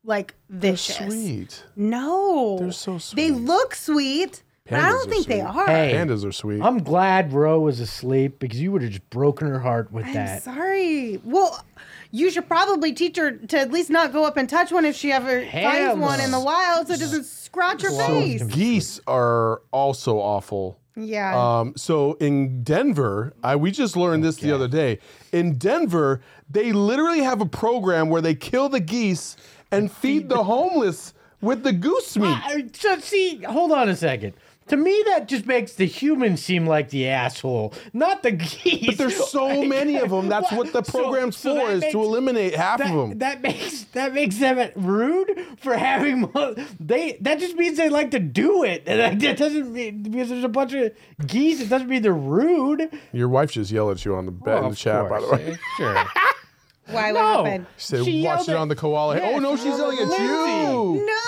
[SPEAKER 2] like vicious.
[SPEAKER 4] Sweet.
[SPEAKER 2] No,
[SPEAKER 4] They're so sweet.
[SPEAKER 2] They look sweet, but I don't
[SPEAKER 4] are
[SPEAKER 2] think they
[SPEAKER 4] sweet.
[SPEAKER 2] are.
[SPEAKER 3] Hey,
[SPEAKER 4] Pandas are sweet.
[SPEAKER 3] I'm glad Ro was asleep because you would have just broken her heart with
[SPEAKER 2] I'm
[SPEAKER 3] that.
[SPEAKER 2] sorry. Well, you should probably teach her to at least not go up and touch one if she ever
[SPEAKER 3] Hell
[SPEAKER 2] finds one in the wild, so it doesn't scratch her
[SPEAKER 3] So
[SPEAKER 2] face.
[SPEAKER 4] Geese are also awful.
[SPEAKER 2] Yeah.
[SPEAKER 4] Um, so in Denver, I, we just learned this the other day. In Denver, they literally have a program where they kill the geese and feed the homeless with the goose meat.
[SPEAKER 3] I- so see, hold on a second. To me, that just makes the human seem like the asshole, not the geese.
[SPEAKER 4] But there's so many of them. That's what the program's
[SPEAKER 3] so
[SPEAKER 4] for is
[SPEAKER 3] makes-
[SPEAKER 4] to eliminate half of them.
[SPEAKER 3] that makes that makes them rude for having mo- they that just means they like to do it and that that doesn't mean because there's a bunch of geese it doesn't mean they're rude
[SPEAKER 4] Your wife just yelled at you on the oh, bed in the
[SPEAKER 3] Of
[SPEAKER 4] chat, by the way.
[SPEAKER 3] sure
[SPEAKER 2] Why? What
[SPEAKER 3] no
[SPEAKER 2] happened?
[SPEAKER 4] She said,
[SPEAKER 3] She
[SPEAKER 4] watch
[SPEAKER 3] yelled
[SPEAKER 4] it
[SPEAKER 3] at-
[SPEAKER 4] on the koala.
[SPEAKER 3] Yeah,
[SPEAKER 4] oh no, she's yelling
[SPEAKER 3] at
[SPEAKER 4] at you.
[SPEAKER 2] No.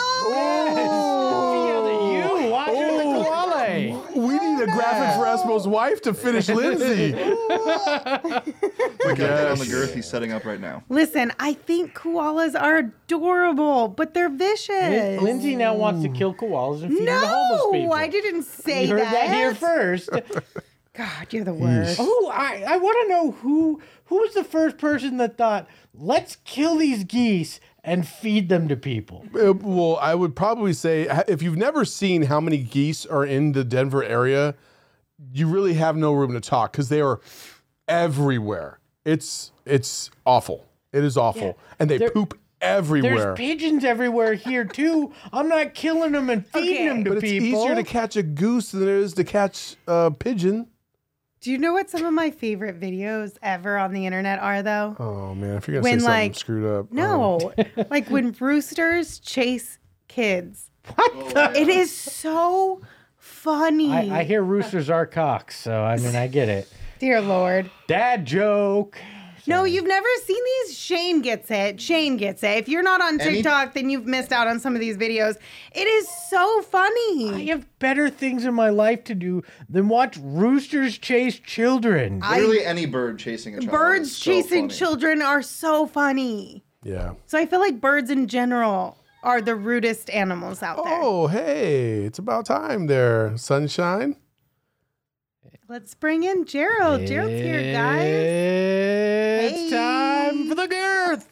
[SPEAKER 3] she yelled at you watch oh. the koala
[SPEAKER 4] We need a graphic for Espo's wife to finish Lindsay.
[SPEAKER 5] Look at on the girth he's setting up right now.
[SPEAKER 2] Listen, I think koalas are adorable, but they're vicious.
[SPEAKER 3] Lindsay now wants to kill koalas and feed them to homeless
[SPEAKER 2] no, I didn't say
[SPEAKER 3] you heard
[SPEAKER 2] that.
[SPEAKER 3] that here first
[SPEAKER 2] God, you're the worst.
[SPEAKER 3] Oh, I, I want to know who who was the first person that thought, let's kill these geese and feed them to people.
[SPEAKER 4] Uh, well, I would probably say if you've never seen how many geese are in the Denver area, you really have no room to talk because they are everywhere. It's it's awful. It is awful, and they
[SPEAKER 3] There-
[SPEAKER 4] poop everywhere.
[SPEAKER 3] There's pigeons everywhere here too. I'm not killing them and feeding
[SPEAKER 2] Okay.
[SPEAKER 3] them to people.
[SPEAKER 4] But it's
[SPEAKER 3] people.
[SPEAKER 4] easier to catch a goose than it is to catch a pigeon.
[SPEAKER 2] Do you know what some of my favorite videos ever on the internet are, though?
[SPEAKER 4] Oh man, if you're gonna
[SPEAKER 2] When,
[SPEAKER 4] say something
[SPEAKER 2] like-
[SPEAKER 4] screwed up, oh.
[SPEAKER 2] No, um, like when roosters chase kids. What? Oh, the It is so funny.
[SPEAKER 3] I, I hear roosters are cocks, so I mean I get it.
[SPEAKER 2] Dear Lord.
[SPEAKER 3] Dad joke.
[SPEAKER 2] No, you've never seen these. Shane gets it. Shane gets it. If you're not on
[SPEAKER 5] Any-
[SPEAKER 2] TikTok, then you've missed out on some of these videos. It is so funny.
[SPEAKER 3] I have better things in my life to do than watch roosters chase children.
[SPEAKER 5] Literally any bird chasing a child.
[SPEAKER 2] birds
[SPEAKER 5] is so
[SPEAKER 2] chasing
[SPEAKER 5] funny.
[SPEAKER 2] children are so funny.
[SPEAKER 4] yeah.
[SPEAKER 2] So I feel like birds in general are the rudest animals out there.
[SPEAKER 4] Oh hey, it's about time there, sunshine.
[SPEAKER 2] Let's bring in Gerald. Gerald's here, guys.
[SPEAKER 3] It's
[SPEAKER 2] Hey.
[SPEAKER 3] time for the girth.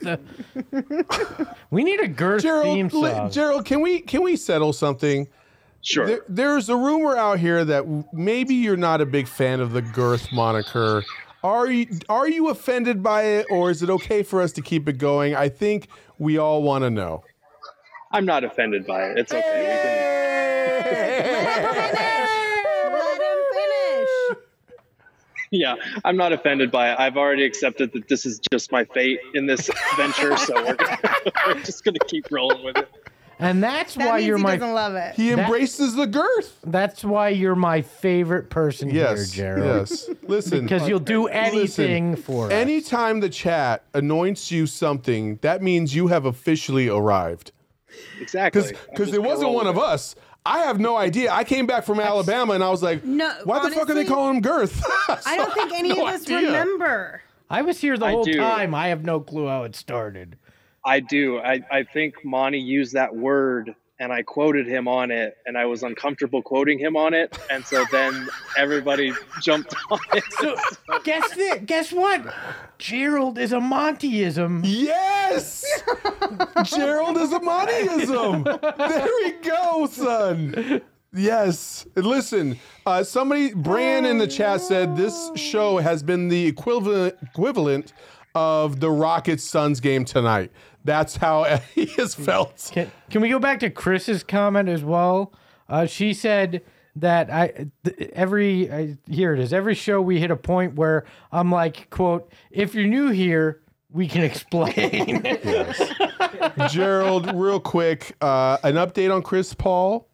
[SPEAKER 3] we need a girth theme
[SPEAKER 4] Gerald, li-
[SPEAKER 3] song.
[SPEAKER 4] Gerald, can we can we settle something?
[SPEAKER 7] Sure.
[SPEAKER 4] There, there's a rumor out here that maybe you're not a big fan of the girth moniker. Are you are you offended by it, or is it okay for us to keep it going? I think we all want to know.
[SPEAKER 8] I'm not offended by it. It's okay.
[SPEAKER 2] Let him finish.
[SPEAKER 8] Yeah, I'm not offended by it. I've already accepted that this is just my fate in this venture, so we're, gonna, we're just gonna keep rolling with it.
[SPEAKER 3] and that's
[SPEAKER 2] That
[SPEAKER 3] why
[SPEAKER 2] means
[SPEAKER 3] you're
[SPEAKER 2] he
[SPEAKER 3] my
[SPEAKER 2] doesn't love it.
[SPEAKER 4] He
[SPEAKER 3] That-
[SPEAKER 4] embraces the girth.
[SPEAKER 3] that's why you're my favorite person
[SPEAKER 4] Yes,
[SPEAKER 3] here, Gerald.
[SPEAKER 4] yes. Listen,
[SPEAKER 3] Because you'll do anything
[SPEAKER 4] Listen,
[SPEAKER 3] for us.
[SPEAKER 4] anytime the chat anoints you something, that means you have officially arrived.
[SPEAKER 8] Exactly.
[SPEAKER 4] Because
[SPEAKER 8] I'm
[SPEAKER 4] because it wasn't one
[SPEAKER 8] with
[SPEAKER 4] of
[SPEAKER 8] it.
[SPEAKER 4] Us. I have no idea. I came back from Alabama and I was like,
[SPEAKER 2] No,
[SPEAKER 4] why the fuck are they calling him girth?
[SPEAKER 2] I don't think any
[SPEAKER 4] no
[SPEAKER 2] of us
[SPEAKER 4] idea.
[SPEAKER 2] remember.
[SPEAKER 3] I was here the
[SPEAKER 8] I
[SPEAKER 3] whole
[SPEAKER 8] do.
[SPEAKER 3] time. I have no clue how it started.
[SPEAKER 8] I do. I, I think Monty used that word and I quoted him on it and I was uncomfortable quoting him on it. And so then everybody jumped on it.
[SPEAKER 3] So guess this, guess what? Gerald is a Montyism.
[SPEAKER 4] Yes! Gerald is a Montyism. There we go, son. Yes. Listen, uh, somebody, Bran in the chat said this show has been the equivalent equivalent of the Rockets Suns game tonight. That's how he has felt.
[SPEAKER 3] Can, can we go back to Chris's comment as well? Uh, she said that I th- every uh, here it is. Every show we hit a point where I'm like, "quote If you're new here, we can explain."
[SPEAKER 4] Gerald, real quick, uh, an update on Chris Paul.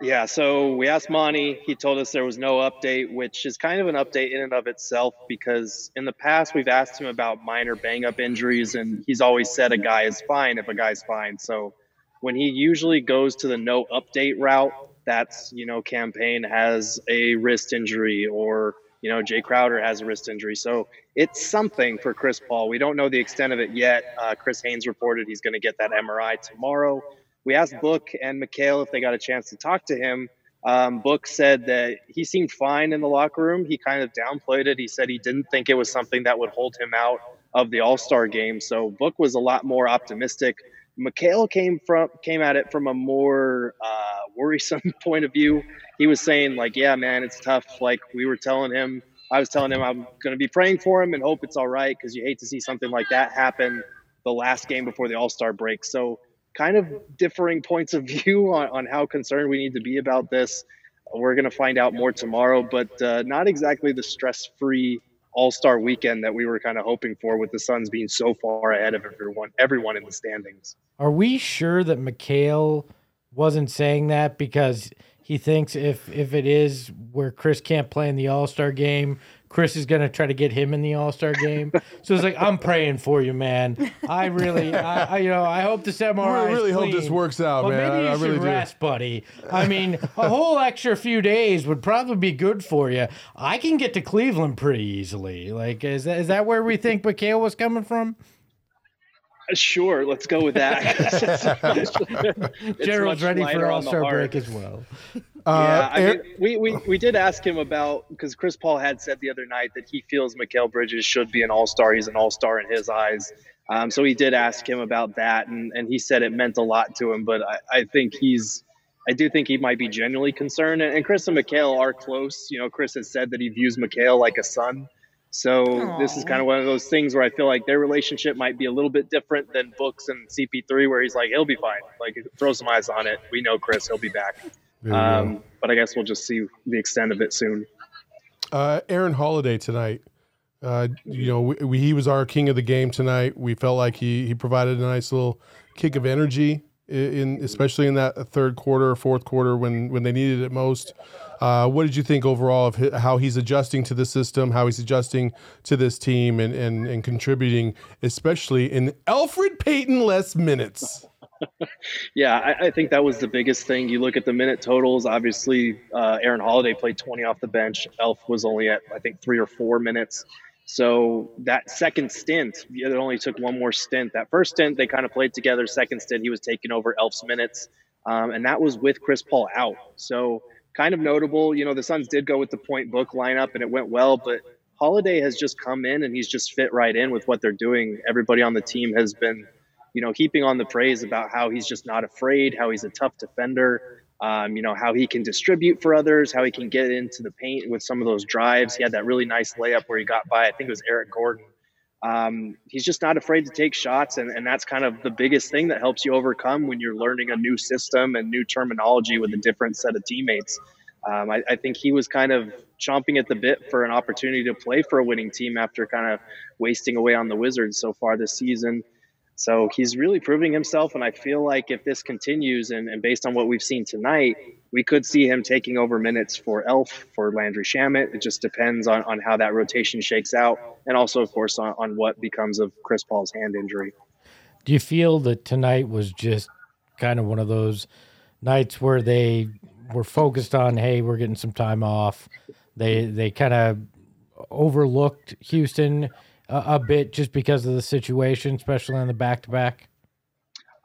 [SPEAKER 8] Yeah, so we asked Monty. He told us there was no update, which is kind of an update in and of itself because in the past we've asked him about minor bang up injuries, and he's always said a guy is fine if a guy's fine. So when he usually goes to the no update route, that's, you know, Cam Payne has a wrist injury or, you know, Jae Crowder has a wrist injury. So it's something for Chris Paul. We don't know the extent of it yet. Uh, Chris Haynes reported he's going to get that MRI tomorrow we asked Book and Mikal if they got a chance to talk to him. Um, Book said that he seemed fine in the locker room. He kind of downplayed it. He said he didn't think it was something that would hold him out of the All Star game. So Book was a lot more optimistic. Mikal came from came at it from a more uh, worrisome point of view. He was saying like, "Yeah, man, it's tough." Like we were telling him, I was telling him I'm going to be praying for him and hope it's all right because you hate to see something like that happen the last game before the All Star break. So kind of differing points of view on, on how concerned we need to be about this. We're going to find out more tomorrow, but uh, not exactly the stress free All Star weekend that we were kind of hoping for with the Suns being so far ahead of everyone, everyone in the standings.
[SPEAKER 3] Are we sure that Mikal wasn't saying that because he thinks if if it is where Chris can't play in the All Star game, Chris is gonna try to get him in the All Star game? so it's like I'm praying for you, man. I really, I, I you know, I hope this MRI.
[SPEAKER 4] I really hope this works out,
[SPEAKER 3] but
[SPEAKER 4] man.
[SPEAKER 3] Maybe you
[SPEAKER 4] I, I
[SPEAKER 3] should
[SPEAKER 4] really do.
[SPEAKER 3] rest, buddy. I mean, a whole extra few days would probably be good for you. I can get to Cleveland pretty easily. Like, is that is that where we think Mikal was coming from?
[SPEAKER 8] Sure, let's go with that.
[SPEAKER 3] Gerald's ready for All Star break as well.
[SPEAKER 8] Yeah,
[SPEAKER 4] Uh,
[SPEAKER 8] I mean, we, we, we did ask him about because Chris Paul had said the other night that he feels Mikal Bridges should be an all star. He's an all star in his eyes. Um, so he did ask him about that, and, and he said it meant a lot to him. But I, I think he's, I do think he might be genuinely concerned. And, and Chris and Mikal are close. You know, Chris has said that he views Mikal like a son. So this is kind of one of those things where I feel like their relationship might be a little bit different than Books and CP3, where he's like, he'll be fine. Like, throw some eyes on it. We know Chris, he'll be back.
[SPEAKER 4] There you go.
[SPEAKER 8] Um, but I guess we'll just see the extent of it soon.
[SPEAKER 4] Uh, Aaron Holiday tonight. Uh, you know, we, we, he was our king of the game tonight. We felt like he he provided a nice little kick of energy in, especially in that third quarter, fourth quarter when when they needed it most. Uh, what did you think overall of hi- how he's adjusting to the system, how he's adjusting to this team, and and, and contributing, especially in Elfrid Payton less minutes?
[SPEAKER 8] Yeah, I, I think that was the biggest thing. You look at the minute totals. Obviously, uh, Aaron Holiday played 20 off the bench. Elf was only at I think three or four minutes. So that second stint, it only took one more stint. That first stint, they kind of played together. Second stint, he was taking over Elf's minutes, um, and that was with Chris Paul out. So kind of notable. You know, the Suns did go with the point book lineup, and it went well. But Holiday has just come in, and he's just fit right in with what they're doing. Everybody on the team has been you know, heaping on the praise about how he's just not afraid, how he's a tough defender, um, you know, how he can distribute for others, how he can get into the paint with some of those drives. He had that really nice layup where he got by, I think it was Eric Gordon. Um, he's just not afraid to take shots, and, and that's kind of the biggest thing that helps you overcome when you're learning a new system and new terminology with a different set of teammates. Um, I, I think he was kind of chomping at the bit for an opportunity to play for a winning team after kind of wasting away on the Wizards so far this season. So he's really proving himself. And I feel like if this continues and, and based on what we've seen tonight, we could see him taking over minutes for Elf, for Landry Shamet. It just depends on, on how that rotation shakes out. And also, of course, on, on what becomes of Chris Paul's hand injury.
[SPEAKER 3] Do you feel that tonight was just kind of one of those nights where they were focused on, hey, we're getting some time off. They they kind of overlooked Houston a, a bit just because of the situation, especially on the back to back.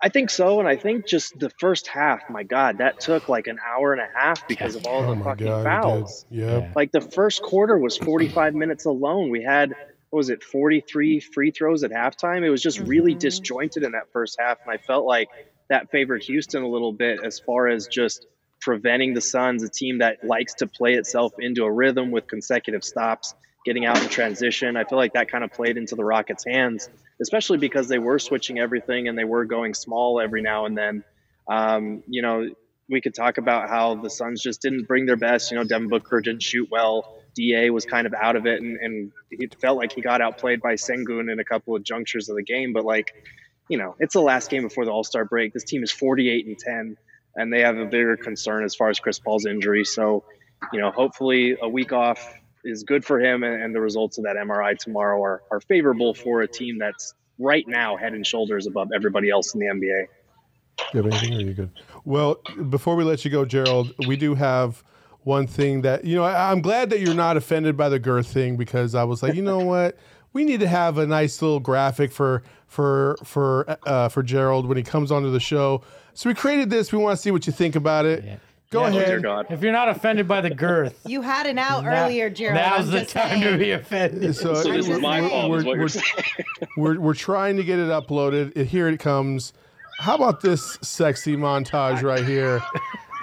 [SPEAKER 8] I think so, and I think just the first half. My God, that took like an hour and a half because of all
[SPEAKER 4] Oh
[SPEAKER 8] the fucking
[SPEAKER 4] God,
[SPEAKER 8] fouls.
[SPEAKER 4] Yep.
[SPEAKER 3] Yeah.
[SPEAKER 8] Like the first quarter was 45 minutes alone. We had what was it, 43 free throws at halftime. It was just really disjointed in that first half, and I felt like that favored Houston a little bit as far as just preventing the Suns, a team that likes to play itself into a rhythm with consecutive stops, getting out in transition. I feel like that kind of played into the Rockets' hands, especially because they were switching everything and they were going small every now and then. Um, you know, we could talk about how the Suns just didn't bring their best. You know, Devin Booker didn't shoot well. Da was kind of out of it, and, and it felt like he got outplayed by Sengun in a couple of junctures of the game. But like, you know, it's the last game before the All Star break. This team is 48 and 10, and they have a bigger concern as far as Chris Paul's injury. So, you know, hopefully a week off is good for him, and, and the results of that MRI tomorrow are, are favorable for a team that's right now head and shoulders above everybody else in the NBA.
[SPEAKER 4] You have anything? Or are you good? Well, before we let you go, Gerald, we do have one thing that you know. I, I'm glad that you're not offended by the girth thing because I was like, you know what, we need to have a nice little graphic for for for uh, for Gerald when he comes onto the show. So we created this. We want to see what you think about it. Go
[SPEAKER 3] Yeah.
[SPEAKER 8] Oh, dear
[SPEAKER 4] ahead.
[SPEAKER 8] God.
[SPEAKER 3] If you're not offended by the girth,
[SPEAKER 2] You had an out
[SPEAKER 3] now-
[SPEAKER 2] earlier, Gerald.
[SPEAKER 3] Now's
[SPEAKER 2] I'm
[SPEAKER 3] the
[SPEAKER 2] just
[SPEAKER 3] time to be offended.
[SPEAKER 4] So,
[SPEAKER 8] So this
[SPEAKER 4] we're,
[SPEAKER 8] is my
[SPEAKER 4] we're-
[SPEAKER 8] fault,
[SPEAKER 4] we're- we're- we're, we're trying to get it uploaded. Here it comes. How about this sexy montage right here?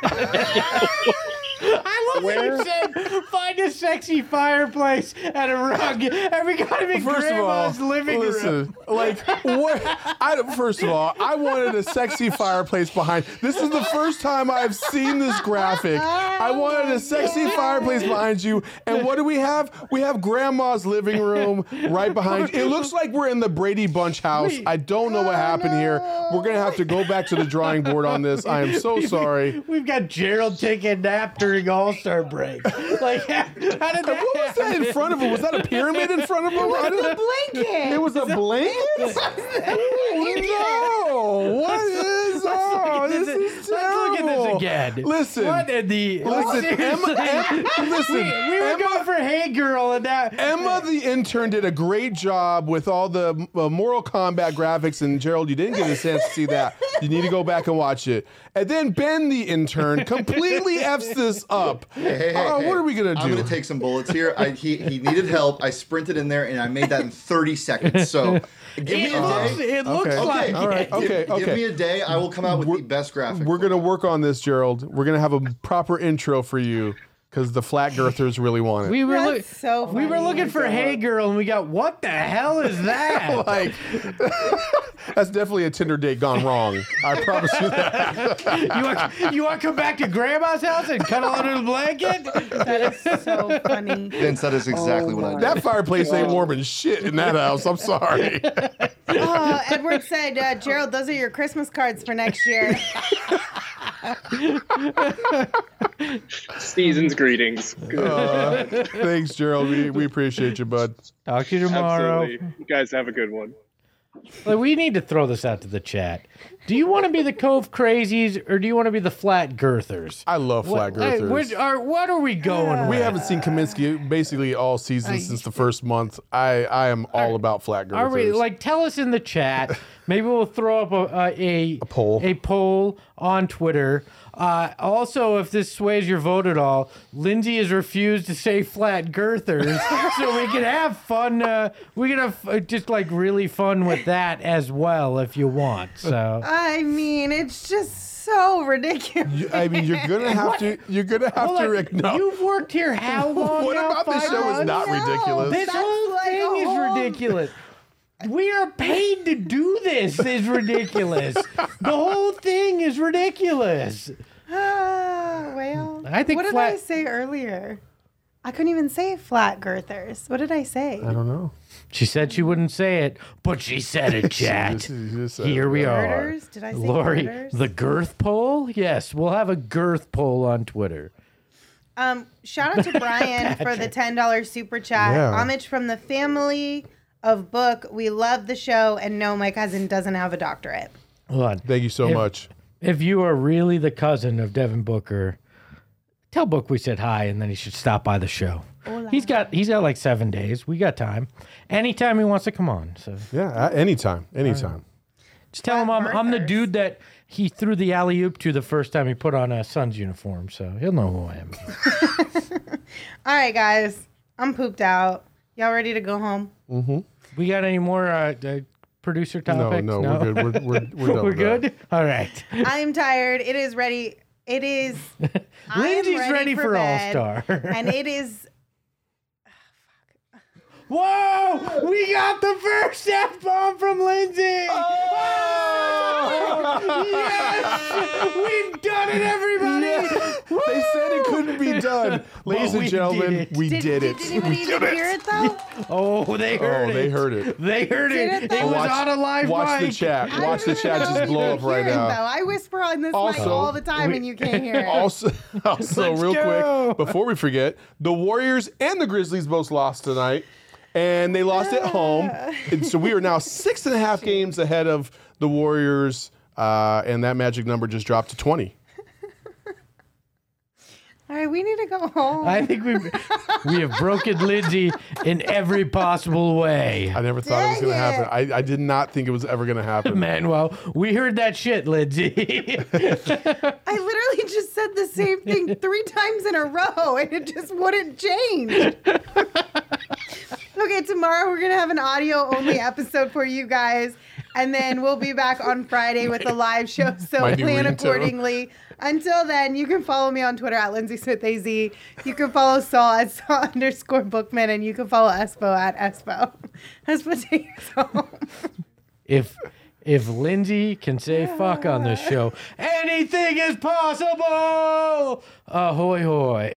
[SPEAKER 3] I love what you said. Find a sexy fireplace and a rug. And we got him in
[SPEAKER 4] First of all,
[SPEAKER 3] grandma's living room.
[SPEAKER 4] like what? I, first of all, I wanted a sexy fireplace behind. This is the first time I've seen this graphic. I wanted a sexy fireplace behind you, and what do we have? We have grandma's living room right behind you. It looks like we're in the Brady Bunch house. I don't know what happened here. Oh, we're gonna have to go back to the drawing board on this. I am so sorry.
[SPEAKER 3] We've got Gerald taking a nap during All Star break. Like, how, how did that
[SPEAKER 4] What was that in front of him? Was that a pyramid in front of him? I don't-
[SPEAKER 2] Blanket.
[SPEAKER 4] It was a blanket? no. What is oh, this
[SPEAKER 3] look
[SPEAKER 4] is
[SPEAKER 3] this- let's look at this again.
[SPEAKER 4] Listen.
[SPEAKER 3] What in the
[SPEAKER 4] Listen, Emma. Em- listen,
[SPEAKER 3] we, we were
[SPEAKER 4] Emma,
[SPEAKER 3] going for Hey Girl and that.
[SPEAKER 4] Emma, the intern, did a great job with all the uh, Mortal Kombat graphics. And Gerald, you didn't get a chance to see that. You need to go back and watch it. And then Ben, the intern, completely f's this up.
[SPEAKER 5] Hey, hey,
[SPEAKER 4] Uh,
[SPEAKER 5] hey.
[SPEAKER 4] What are we gonna do?
[SPEAKER 5] I'm gonna take some bullets here. I, he he needed help. I sprinted in there and I made that in 30 seconds. So give me
[SPEAKER 3] It
[SPEAKER 5] a
[SPEAKER 3] looks,
[SPEAKER 5] day.
[SPEAKER 3] it looks
[SPEAKER 4] Okay.
[SPEAKER 3] like
[SPEAKER 5] Okay,
[SPEAKER 4] All right.
[SPEAKER 5] Give-
[SPEAKER 4] Okay.
[SPEAKER 5] Give, me a day. I will come out with
[SPEAKER 4] We're-
[SPEAKER 5] the best graphic.
[SPEAKER 4] We're gonna work on this, Gerald. We're gonna have a proper intro for you. Because the flat girthers really want it.
[SPEAKER 3] We were look,
[SPEAKER 2] That's so
[SPEAKER 3] we were
[SPEAKER 2] funny.
[SPEAKER 3] looking for Hey Girl, and we got what the hell is that?
[SPEAKER 4] like that's definitely a Tinder date gone wrong. I promise you that.
[SPEAKER 3] you want you want to come back to Grandma's house and cuddle under the blanket?
[SPEAKER 2] That is so funny.
[SPEAKER 5] Vince, that is exactly what I did.
[SPEAKER 4] That fireplace ain't warming shit in that house. I'm sorry.
[SPEAKER 2] Oh, Edward said, uh, Gerald, those are your Christmas cards for next year.
[SPEAKER 8] Season's greetings.
[SPEAKER 4] Uh, thanks, Gerald. We, we appreciate you, bud.
[SPEAKER 3] Talk to you tomorrow.
[SPEAKER 8] Absolutely. You guys have a good one.
[SPEAKER 3] Like, we need to throw this out to the chat. Do you want to be the Cove Crazies or do you want to be the Flat Girthers?
[SPEAKER 4] I love flat
[SPEAKER 3] What, hey,
[SPEAKER 4] girthers.
[SPEAKER 3] which are, what are we going
[SPEAKER 4] we
[SPEAKER 3] with?
[SPEAKER 4] haven't seen Kaminsky basically all season since the first month. I, I am all about flat girthers.
[SPEAKER 3] Are we like tell us in the chat? Maybe we'll throw up a a, a,
[SPEAKER 4] poll.
[SPEAKER 3] a poll on Twitter. Uh, also, if this sways your vote at all, Lindsay has refused to say flat girthers, so we can have fun. Uh, we can have uh, just like really fun with that as well if you want. So
[SPEAKER 2] I mean, it's just so ridiculous.
[SPEAKER 4] You- I mean, you're gonna have to. You're gonna have
[SPEAKER 3] Hold
[SPEAKER 4] to.
[SPEAKER 3] on,
[SPEAKER 4] rec- no.
[SPEAKER 3] you've worked here how long?
[SPEAKER 4] What
[SPEAKER 3] now?
[SPEAKER 4] about this
[SPEAKER 3] Five
[SPEAKER 4] show is
[SPEAKER 3] months?
[SPEAKER 4] not
[SPEAKER 2] No,
[SPEAKER 4] ridiculous?
[SPEAKER 3] This
[SPEAKER 2] That's
[SPEAKER 3] whole
[SPEAKER 2] like
[SPEAKER 3] thing
[SPEAKER 2] a
[SPEAKER 3] is
[SPEAKER 2] whole-
[SPEAKER 3] ridiculous. We are paid to do this. Is ridiculous. the whole thing is ridiculous.
[SPEAKER 2] Ah, well,
[SPEAKER 3] I think
[SPEAKER 2] what did
[SPEAKER 3] flat-
[SPEAKER 2] I say earlier? I couldn't even say flat girthers. What did I say?
[SPEAKER 4] I don't know.
[SPEAKER 3] She said she wouldn't say it, but she said it, chat.
[SPEAKER 4] This is- this is-
[SPEAKER 3] Here we are.
[SPEAKER 2] Girders? Did I say
[SPEAKER 3] Lori,
[SPEAKER 2] girders?
[SPEAKER 3] the girth poll? Yes, we'll have a girth poll on Twitter.
[SPEAKER 2] Um, shout out to Brian for the ten dollars super chat.
[SPEAKER 4] Yeah.
[SPEAKER 2] Homage from the family of book. We love the show, and no, my cousin doesn't have a doctorate.
[SPEAKER 3] Hold on.
[SPEAKER 4] Thank you so
[SPEAKER 3] If-
[SPEAKER 4] much.
[SPEAKER 3] If you are really the cousin of Devin Booker, tell Book we said hi, and then he should stop by the show. He's got he's got like seven days. We got time. Anytime he wants to come on. So
[SPEAKER 4] Yeah, a- anytime, anytime.
[SPEAKER 3] just tell him I'm, I'm the
[SPEAKER 2] Birthers.
[SPEAKER 3] dude that he threw the alley oop to the first time he put on a Suns uniform. So he'll know who I am.
[SPEAKER 2] All right, guys, I'm pooped out. Y'all ready to go home?
[SPEAKER 3] We got any more uh, uh, producer
[SPEAKER 4] No,
[SPEAKER 3] topics?
[SPEAKER 4] no, we're good. We're we're, we're done.
[SPEAKER 3] We're
[SPEAKER 4] with that.
[SPEAKER 3] good. All right.
[SPEAKER 2] I'm tired. It is ready. It is. I am
[SPEAKER 3] Lindsay's ready for
[SPEAKER 2] bed,
[SPEAKER 3] All-Star.
[SPEAKER 2] and it is.
[SPEAKER 3] Whoa! We got the first F bomb from Lindsay! Oh! yes! We've done it, everybody!
[SPEAKER 4] They said it couldn't be done, ladies and gentlemen.
[SPEAKER 3] did.
[SPEAKER 4] We
[SPEAKER 2] Did,
[SPEAKER 4] did,
[SPEAKER 2] did,
[SPEAKER 4] it.
[SPEAKER 2] anybody
[SPEAKER 4] we
[SPEAKER 2] even
[SPEAKER 4] did
[SPEAKER 2] hear
[SPEAKER 4] it.
[SPEAKER 2] it though?
[SPEAKER 3] Oh, they oh, heard
[SPEAKER 4] Oh,
[SPEAKER 3] it.
[SPEAKER 4] they heard it.
[SPEAKER 3] They heard it.
[SPEAKER 2] it,
[SPEAKER 3] It, was
[SPEAKER 4] Watch-
[SPEAKER 3] on a live
[SPEAKER 4] Watch the chat.
[SPEAKER 2] I
[SPEAKER 4] Watch the
[SPEAKER 2] don't
[SPEAKER 4] chat
[SPEAKER 2] even
[SPEAKER 4] just blow up right
[SPEAKER 2] hear it,
[SPEAKER 4] now.
[SPEAKER 2] Though. I whisper on this mic all the time,
[SPEAKER 3] we-
[SPEAKER 2] and you can't hear it.
[SPEAKER 4] Also, also
[SPEAKER 3] Let's
[SPEAKER 4] real
[SPEAKER 3] go.
[SPEAKER 4] quick, before we forget, the Warriors and the Grizzlies both lost tonight, and they lost at home. And so we are now six and a half games ahead of the Warriors, uh, and that magic number just dropped to 20.
[SPEAKER 2] all right, we need to go home.
[SPEAKER 3] I think we we have broken Lindsay in every possible way.
[SPEAKER 4] I never thought it was
[SPEAKER 2] Dang
[SPEAKER 4] going to happen. I, I did not think it was ever going to happen.
[SPEAKER 3] Manuel, we heard that shit, Lindsay.
[SPEAKER 2] I literally just said the same thing three times in a row, and it just wouldn't change. okay, tomorrow we're gonna have an audio only episode for you guys, and then we'll be back on Friday with a live show. So
[SPEAKER 4] My
[SPEAKER 2] plan accordingly. Until then, you can follow me on Twitter at Lindsay Smith AZ. You can follow Saul at Saul underscore Bookman, and you can follow Espo at Espo. Espo takes home.
[SPEAKER 3] if if Lindsay can say fuck on this show, anything is possible. Ahoy hoy.